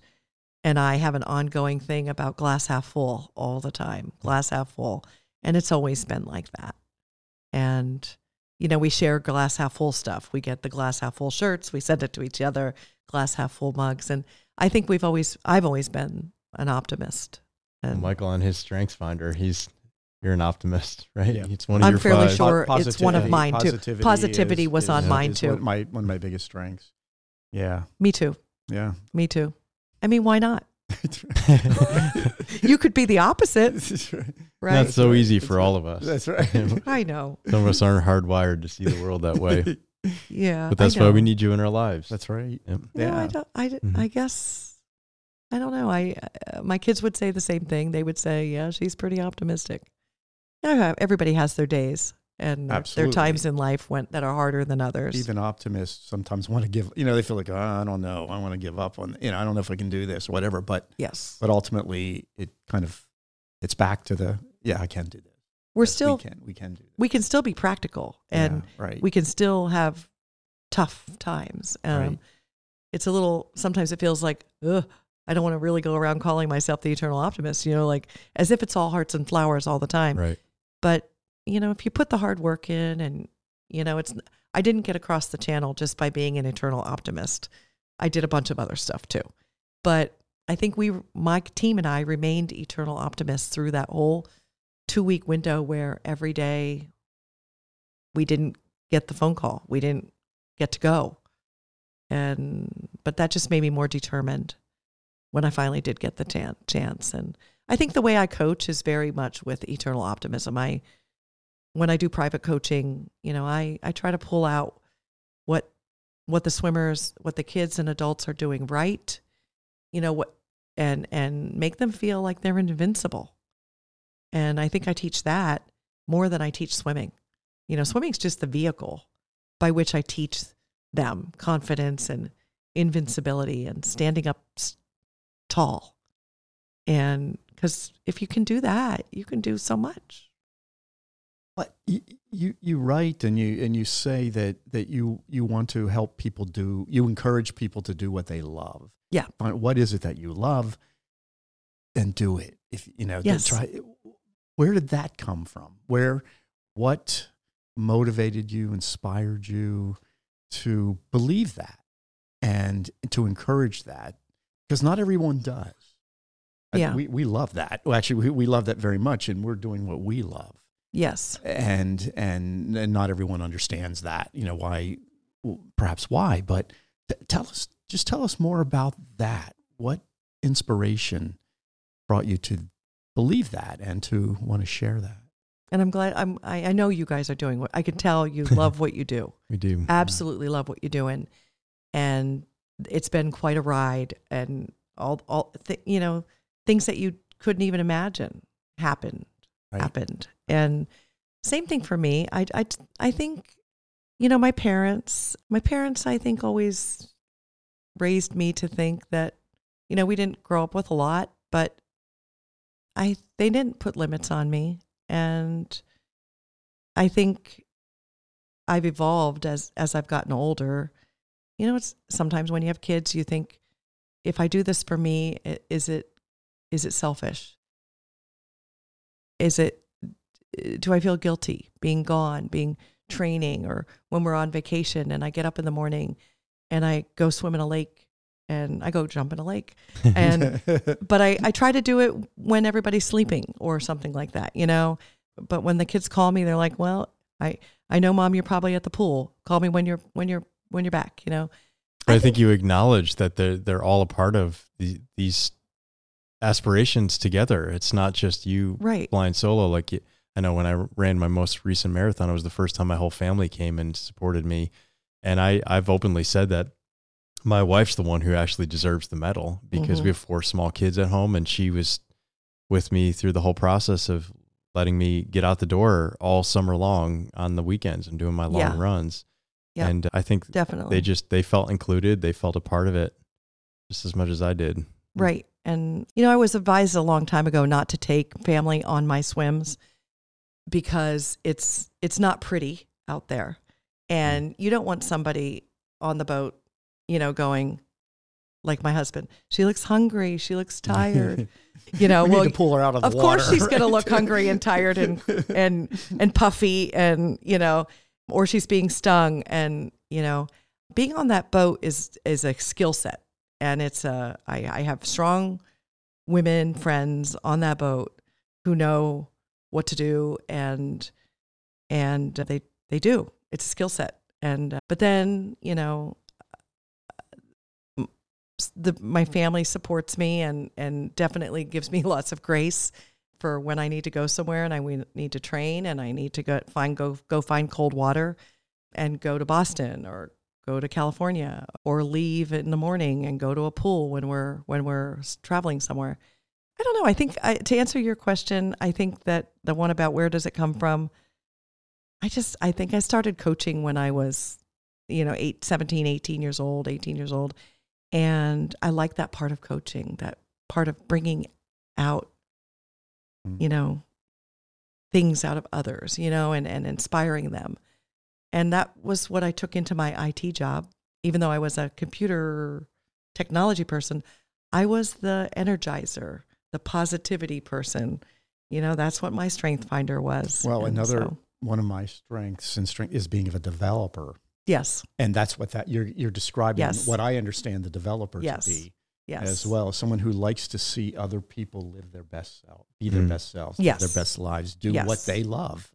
and I have an ongoing thing about glass half full all the time, glass half full. And it's always been like that. And, you know, we share glass half full stuff. We get the glass half full shirts, we send it to each other, glass half full mugs. And I think we've always, I've always been an optimist. And Michael on his Strengths Finder, he's you're an optimist, right? Yeah. It's one of I'm your fairly five. sure Po- it's one of mine too. Positivity, Positivity is- was is- on is mine one too. of my one of my biggest strengths. Yeah, Me too. yeah. Me too. I mean, why not? You could be the opposite, That's right. right? That's so right. easy for right. all of us. That's right. I know. Some of us aren't hardwired to see the world that way, Yeah. but that's why we need you in our lives. That's right. Yep. No, I Yeah. don't. I, d- Mhm. I guess. I don't know. I uh, my kids would say the same thing. They would say, "Yeah, she's pretty optimistic." Yeah, everybody has their days, and there- there are times in life when that are harder than others. Even optimists sometimes want to give. You know, they feel like oh, I don't know. I want to give up on. You know, I don't know if I can do this or whatever. But yes, but ultimately, it kind of it's back to the yeah, I can do this. we're Yes, still we can we can do this. we can still be practical, and yeah, right. we can still have tough times. Um, Right. It's a little. Sometimes it feels like, ugh, I don't want to really go around calling myself the eternal optimist. You know, like as if it's all hearts and flowers all the time. Right. but you know if you put the hard work in and you know it's i didn't get across the channel just by being an eternal optimist. I did a bunch of other stuff too. But i think we my team and i remained eternal optimists through that whole two week window where every day we didn't get the phone call. We didn't get to go. And but that just made me more determined when i finally did get the chance. And i think the way i coach is very much with eternal optimism. I when I do private coaching, you know, I, I try to pull out what what the swimmers, what the kids and adults are doing right, you know, what and and make them feel like they're invincible. And I think I teach that more than I teach swimming. You know, swimming's just the vehicle by which I teach them confidence and invincibility and standing up tall. And because if you can do that, you can do so much. But you, you you write and you and you say that that you you want to help people do you encourage people to do what they love. Yeah. Find what is it that you love, and do it. If you know, Yes. try. Where did that come from? Where, what motivated you, inspired you to believe that, and to encourage that? Because not everyone does. I- Yeah. we we love that. Well, actually, we, we love that very much, and we're doing what we love Yes. and and and not everyone understands that you know why perhaps why but t- tell us just tell us more about that what inspiration brought you to believe that and to want to share that And I'm glad I'm I, I know you guys are doing what I can tell you love what you do. We do. Absolutely love what you're doing. And it's been quite a ride and all all th- you know, things that you couldn't even imagine happened Right. happened. And same thing for me. I I I think you know, my parents, my parents I think always raised me to think that you know, we didn't grow up with a lot, but I they didn't put limits on me and I think I've evolved as as I've gotten older. You know, it's sometimes when you have kids you think if I do this for me, is it is it selfish? Is it do I feel guilty being gone, being training or when we're on vacation and I get up in the morning and I go swim in a lake and I go jump in a lake and but I, I try to do it when everybody's sleeping or something like that, you know. But when the kids call me, they're like, "Well, I I know, mom, you're probably at the pool. Call me when you're when you're when you're back," you know. But I think you acknowledge that they're they're all a part of the, these aspirations together. It's not just you right, flying solo. Like you, I know when I ran my most recent marathon, it was the first time my whole family came and supported me, and I I've openly said that my wife's the one who actually deserves the medal because Mhm. we have four small kids at home, and she was with me through the whole process of letting me get out the door all summer long on the weekends and doing my long Yeah. runs. Yeah. And I think Definitely. they just they felt included. They felt a part of it just as much as I did. Right. And, you know, I was advised a long time ago not to take family on my swims because it's it's not pretty out there. And you don't want somebody on the boat, you know, going like my husband. She looks hungry. She looks tired. You know, we well, pull her out of the water. of course she's going to look hungry and tired and and and puffy and you know or she's being stung and you know being on that boat is is a skill set and it's a I, I have strong women friends on that boat who know what to do and and they they do. It's a skill set. And uh, but then you know the my family supports me and and definitely gives me lots of grace for when I need to go somewhere and I need to train and I need to go find go go find cold water and go to Boston or go to California or leave in the morning and go to a pool when we're when we're traveling somewhere. I don't know. I think I, to answer your question, I think that the one about where does it come from? I just I think I started coaching when I was you know, 8 17, 18 years old, 18 years old. And I like that part of coaching, that part of bringing out Mm. you know, things out of others, you know, and, and inspiring them. And that was what I took into my IT job. Even though I was a computer technology person, I was the energizer, the positivity person. You know, that's what my strength finder was. Well, And another so, one of my strengths and strength is being of a developer, yes, and that's what that you're you're describing. Yes. What I understand the developer Yes. to be yes. as well, someone who likes to see other people live their best self, be their Mm. best selves, live Yes. their best lives, do Yes. what they love.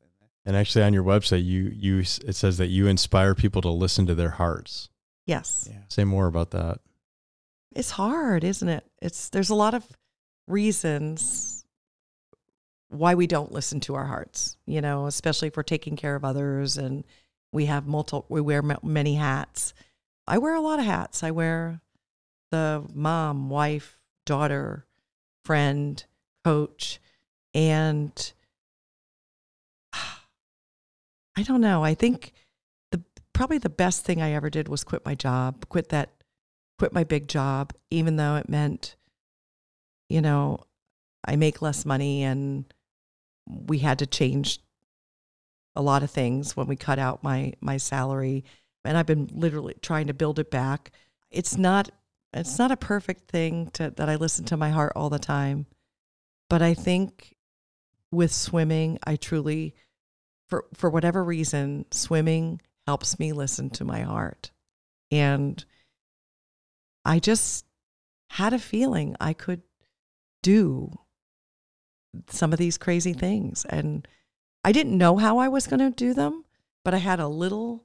And actually on your website you you it says that you inspire people to listen to their hearts. Yes. Yeah. Say more about that. It's hard, isn't it? It's there's a lot of reasons why we don't listen to our hearts, you know, especially if we're taking care of others and we have multiple we wear ma- many hats. I wear a lot of hats. I wear the mom, wife, daughter, friend, coach, and I don't know. I think the probably the best thing I ever did was quit my job, quit that quit my big job, even though it meant, you know, I make less money and we had to change a lot of things when we cut out my my salary. And I've been literally trying to build it back. It's not it's not a perfect thing to that I listen to my heart all the time. But I think with swimming, I truly for for whatever reason, swimming helps me listen to my heart. And I just had a feeling I could do some of these crazy things. And I didn't know how I was going to do them, but I had a little,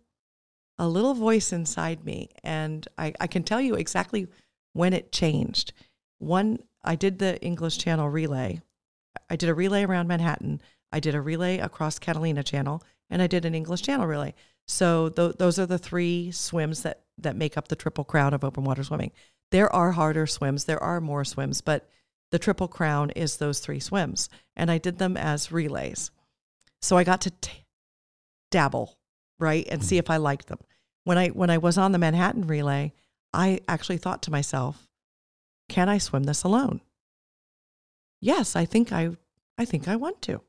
a little voice inside me. And I, I can tell you exactly when it changed. One, I did the English Channel relay. I did a relay around Manhattan. I did a relay across Catalina Channel, and I did an English Channel relay. So th- those are the three swims that that make up the triple crown of open water swimming. There are harder swims, there are more swims, but the triple crown is those three swims, and I did them as relays. So I got to t- dabble, right, and see mm-hmm. if I liked them. When I when I was on the Manhattan relay, I actually thought to myself, "Can I swim this alone?" Yes, I think I I think I want to.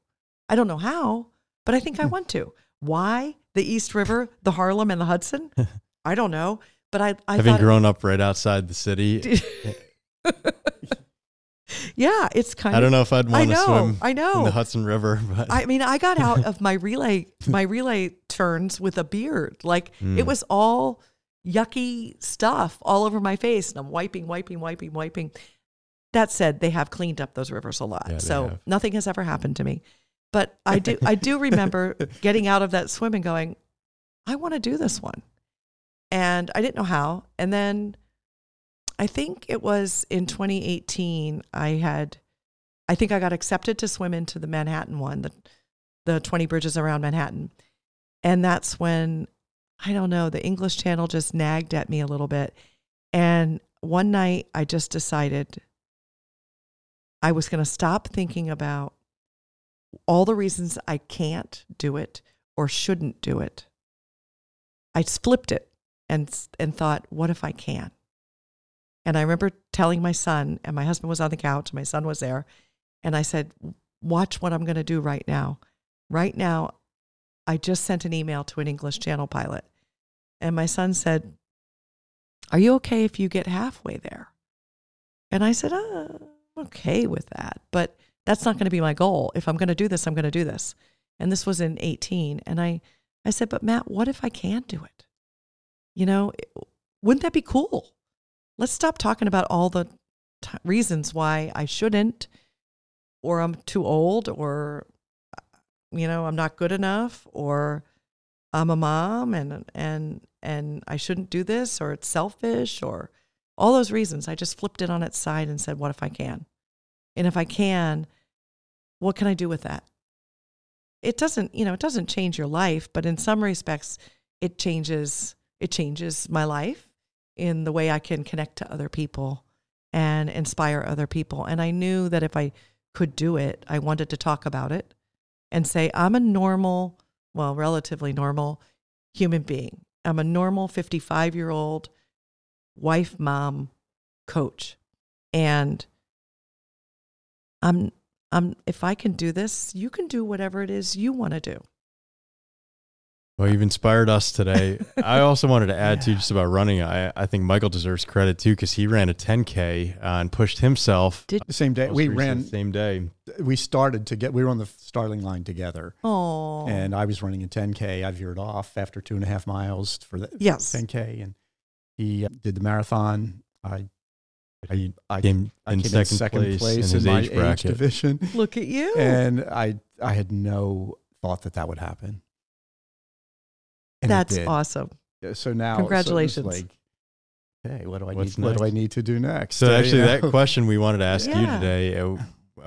I don't know how, but I think I want to. Why the East River, the Harlem, and the Hudson? I don't know, but I I Having grown up right outside the city, yeah, it's kind of. I don't know if I'd want to swim I in know. the Hudson River, but I mean, I got out of my relay my relay turns with a beard. Like Mm. it was all yucky stuff all over my face, and I'm wiping, wiping, wiping, wiping. That said, they have cleaned up those rivers a lot, Yeah, so have. nothing has ever happened to me. But I do, I do remember getting out of that swim and going, I want to do this one, and I didn't know how. And then I think it was in 2018. I had, I think I got accepted to swim into the Manhattan one, the the 20 bridges around Manhattan, and that's when I don't know the English Channel just nagged at me a little bit, and one night I just decided I was going to stop thinking about all the reasons I can't do it or shouldn't do it. I flipped it and and thought, what if I can? And I remember telling my son, and my husband was on the couch, my son was there, and I said, watch what I'm going to do right now. Right now, I just sent an email to an English channel pilot. And my son said, Are you okay if you get halfway there? And I said, uh, I'm okay with that. But that's not going to be my goal. If I'm going to do this, I'm going to do this. And this was in 18. And I, I said, But Matt, what if I can't do it? You know, wouldn't that be cool? Let's stop talking about all the t- reasons why I shouldn't, or I'm too old, or uh, you know, I'm not good enough or I'm a mom and and and I shouldn't do this or it's selfish or all those reasons. I just flipped it on its side and said, what if I can? And if I can, what can I do with that? It doesn't, you know, it doesn't change your life, but in some respects it changes it changes my life in the way I can connect to other people and inspire other people. And I knew that if I could do it, I wanted to talk about it and say, I'm a normal, well, relatively normal human being. I'm a normal 55 year old wife, mom, coach. And I'm, I'm, if I can do this, you can do whatever it is you want to do. Well, you've inspired us today. I also wanted to add yeah. to just about running. I, I think Michael deserves credit too because he ran a 10K uh, and pushed himself. Did the same day we ran The same day. We started to get. We were on the starting line together. Oh, and I was running a 10K. I veered off after two and a half miles for the yes. 10K, and he uh, did the marathon. I I, I came, I in, came second in second place, place in, in my age division. Look at you! And I I had no thought that that would happen. And That's awesome. So now, congratulations. So like, hey, what do I What's need? Next? What do I need to do next? So actually, that question we wanted to ask yeah. you today. Uh,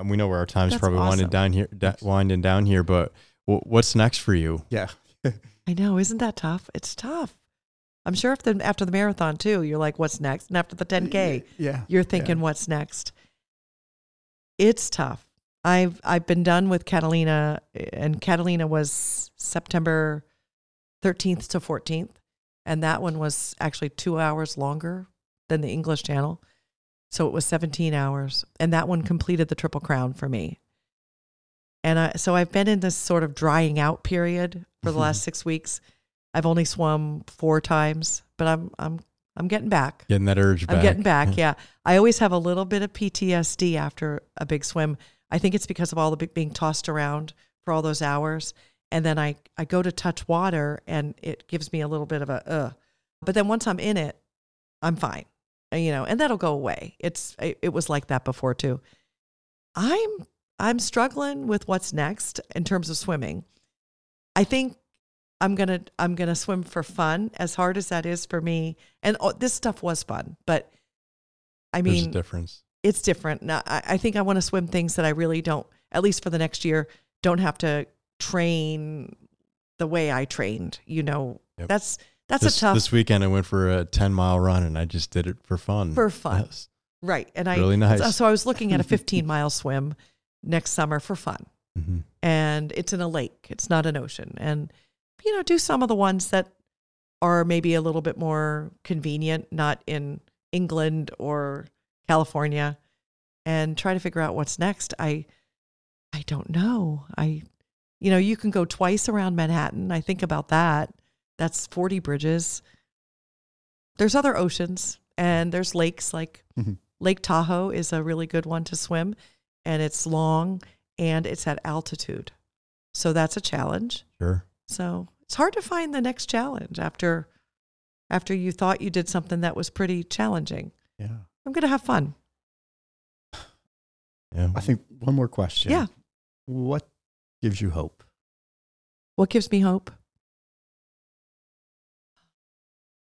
we know where our time's That's probably awesome. winding down here, da- winding down here, but w- what's next for you? Yeah, I know. Isn't that tough? It's tough. I'm sure if the, after the marathon too, you're like, what's next? And after the 10k, yeah, you're thinking, yeah. what's next? It's tough. I've I've been done with Catalina, and Catalina was September 13th to 14th. And that one was actually two hours longer than the English Channel. So it was 17 hours. And that one completed the Triple Crown for me. And I, so I've been in this sort of drying out period for the mm-hmm. last six weeks. I've only swum four times, but I'm I'm I'm getting back. Getting that urge back. I'm getting back. Yeah. I always have a little bit of PTSD after a big swim. I think it's because of all the being tossed around for all those hours and then I, I go to touch water and it gives me a little bit of a uh. But then once I'm in it, I'm fine, you know, and that'll go away. It's it, it was like that before too. I'm I'm struggling with what's next in terms of swimming. I think I'm gonna I'm gonna swim for fun, as hard as that is for me. And oh, this stuff was fun, but I mean, There's a difference. It's different. Now, I, I think I want to swim things that I really don't, at least for the next year, don't have to train the way I trained. You know, yep. that's that's this, a tough. This weekend I went for a ten mile run and I just did it for fun. For fun, yes. right? And I really nice. So I was looking at a fifteen mile swim next summer for fun, mm-hmm. and it's in a lake. It's not an ocean, and you know, do some of the ones that are maybe a little bit more convenient, not in England or California, and try to figure out what's next. I I don't know. I you know, you can go twice around Manhattan. I think about that. That's 40 bridges. There's other oceans and there's lakes like mm-hmm. Lake Tahoe is a really good one to swim and it's long and it's at altitude. So that's a challenge. Sure. So it's hard to find the next challenge after after you thought you did something that was pretty challenging. Yeah. I'm going to have fun. Yeah. I think one more question. Yeah. What gives you hope? What gives me hope?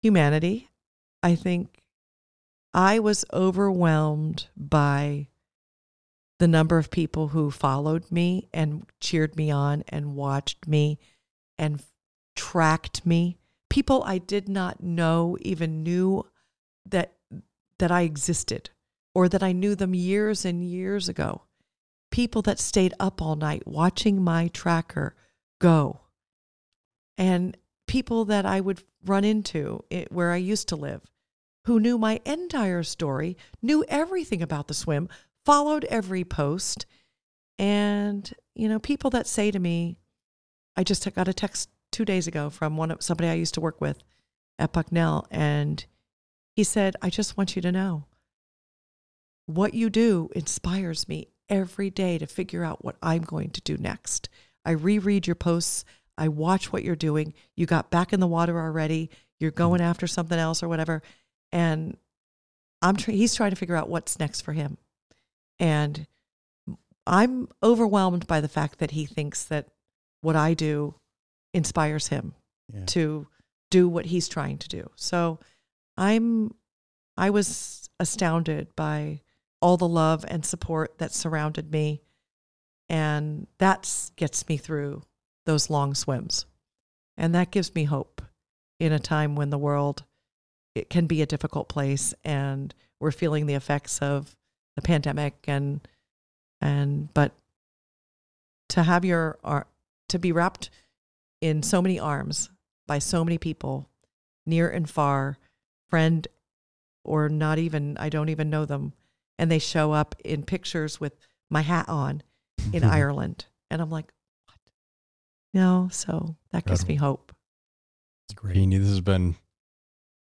Humanity. I think I was overwhelmed by the number of people who followed me and cheered me on and watched me and tracked me. People I did not know even knew that that I existed or that I knew them years and years ago people that stayed up all night watching my tracker go and people that I would run into it, where I used to live who knew my entire story, knew everything about the swim, followed every post. And, you know, people that say to me, I just got a text two days ago from one of somebody I used to work with at Bucknell, and he said, I just want you to know what you do inspires me every day to figure out what I'm going to do next. I reread your posts. I watch what you're doing. You got back in the water already. You're mm-hmm. going after something else or whatever. And I'm he's trying to figure out what's next for him. And I'm overwhelmed by the fact that he thinks that what I do inspires him Yeah. to do what he's trying to do. So I'm I was astounded by all the love and support that surrounded me and that gets me through those long swims. And that gives me hope in a time when the world it can be a difficult place and we're feeling the effects of the pandemic and and but to have your ar- to be wrapped in so many arms by so many people near and far friend or not even I don't even know them and they show up in pictures with my hat on in Ireland and I'm like what no so that gives me hope It's great. Jeannie, this has been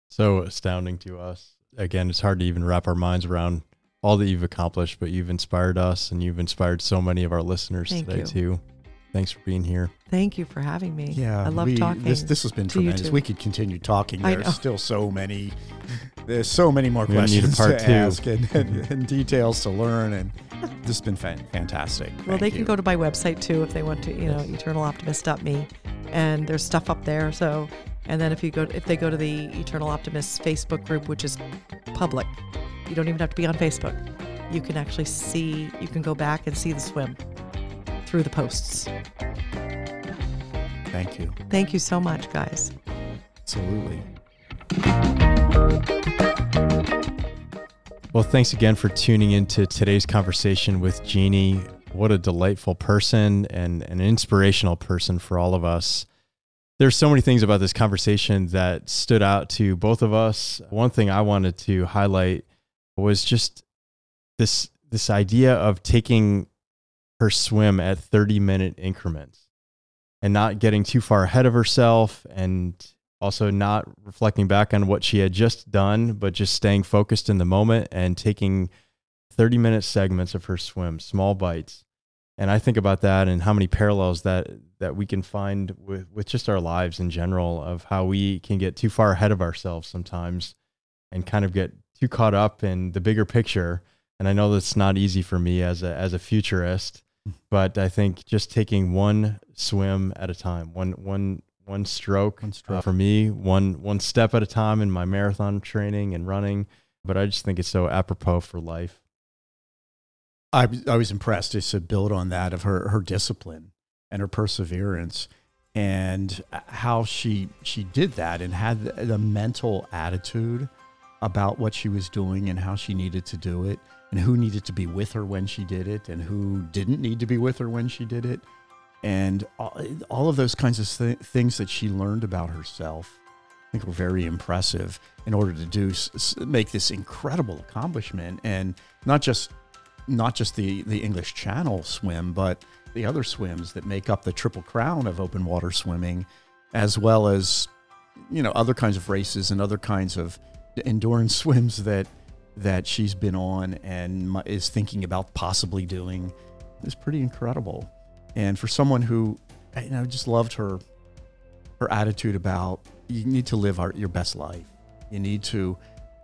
so astounding to us. Again, it's hard to even wrap our minds around all that you've accomplished, but you've inspired us and you've inspired so many of our listeners Thank today you. too. Thanks for being here. thank you for having me Yeah, I love we- talking This this has been you tremendous. We could continue talking. There's still so many. There's so many more We're need a questions part to two. ask and, and, mm-hmm. and details to learn, and this has been fan, fantastic. Well, Thank they can go to my website too if they want to, you know, eternaloptimist.me. And there's stuff up there. So, and then if you go, if they go to the Eternal Optimist Facebook group, which is public, you don't even have to be on Facebook. You can actually see, you can go back and see the swim through the posts. Thank you. Thank you so much, guys. Absolutely. Well, thanks again for tuning into today's conversation with Jeannie. What a delightful person and an inspirational person for all of us. There's so many things about this conversation that stood out to both of us. One thing I wanted to highlight was just this this idea of taking her swim at 30 minute increments and not getting too far ahead of herself and also not reflecting back on what she had just done, but just staying focused in the moment and taking 30 minute segments of her swim, small bites. And I think about that and how many parallels that that we can find with, with just our lives in general of how we can get too far ahead of ourselves sometimes and kind of get too caught up in the bigger picture. And I know that's not easy for me as a as a futurist, but I think just taking one swim at a time, one one one stroke, One stroke. uh, for me, one one step at a time in my marathon training and running. But I just think it's so apropos for life. I, was- I was impressed just to build on that of her, her discipline and her perseverance and how she she did that and had the, the mental attitude about what she was doing and how she needed to do it and who needed to be with her when she did it and who didn't need to be with her when she did it and all, of those kinds of th- things that she learned about herself I think were very impressive in order to do make this incredible accomplishment and not just not just the the English Channel swim, but the other swims that make up the triple crown of open water swimming, as well as you know other kinds of races and other kinds of endurance swims that that she's been on and is thinking about possibly doing is pretty incredible. And for someone who you know just loved her her attitude about you need to live our, your best life. You need to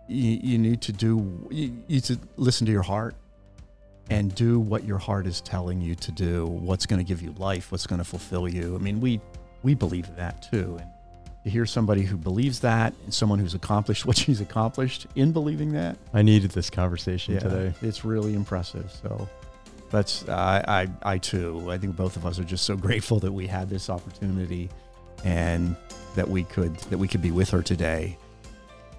you, you need to do you, need to listen to your heart and do what your heart is telling you to do what's going to give you life what's going to fulfill you i mean we we believe that too and to hear somebody who believes that and someone who's accomplished what she's accomplished in believing that. I needed this conversation today. it's really impressive. So that's I, I i too i think both of us are just so grateful that we had this opportunity and that we could that we could be with her today.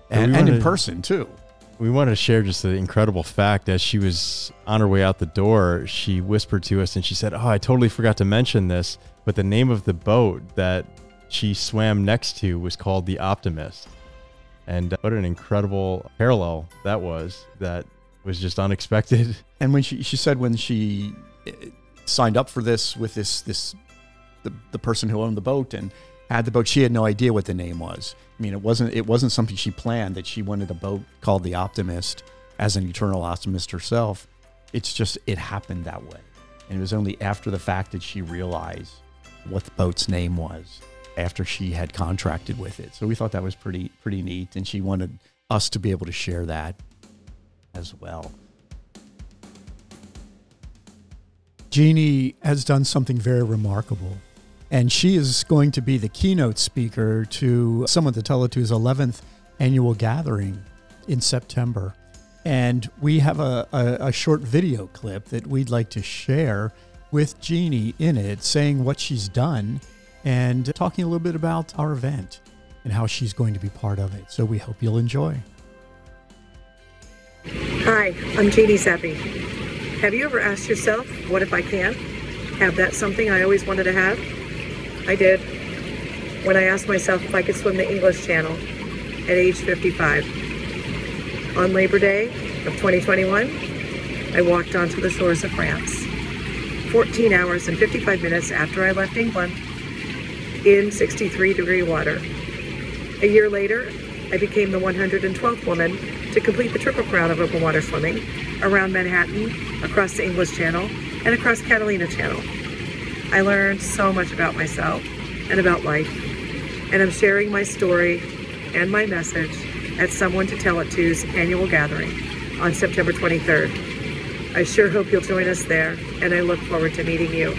Yeah, we and, and in person too. We wanted to share just the incredible fact as she was on her way out the door, she whispered to us and she said, Oh, I totally forgot to mention this, but the name of the boat that she swam next to was called the Optimist. And uh, what an incredible parallel that was. That was just unexpected. And when she she said when she eh, signed up for this with this this the, the person who owned the boat and had the boat, she had no idea what the name was. I mean, it wasn't it wasn't something she planned that she wanted a boat called the Optimist as an eternal optimist herself. It's just it happened that way. And it was only after the fact that she realized what the boat's name was after she had contracted with it. So we thought that was pretty pretty neat and she wanted us to be able to share that as well. Jeannie has done something very remarkable. And she is going to be the keynote speaker to Someone to To's 11th annual gathering in September. And we have a, a, a, short video clip that we'd like to share with Jeannie in it, saying what she's done and talking a little bit about our event and how she's going to be part of it. So we hope you'll enjoy. Hi, I'm Jeannie Zappe. Have you ever asked yourself, what if I can? Have that something I always wanted to have? I did. When I asked myself if I could swim the English Channel at age 55. On Labor Day of 2021, I walked onto the shores of France. 14 hours and 55 minutes after I left England in 63 degree water. A year later, I became the 112th woman to complete the Triple Crown of open water swimming around Manhattan, across the English Channel, and across Catalina Channel. I learned so much about myself and about life, and I'm sharing my story and my message at Someone to Tell It To's annual gathering on September 23rd. I sure hope you'll join us there, and I look forward to meeting you.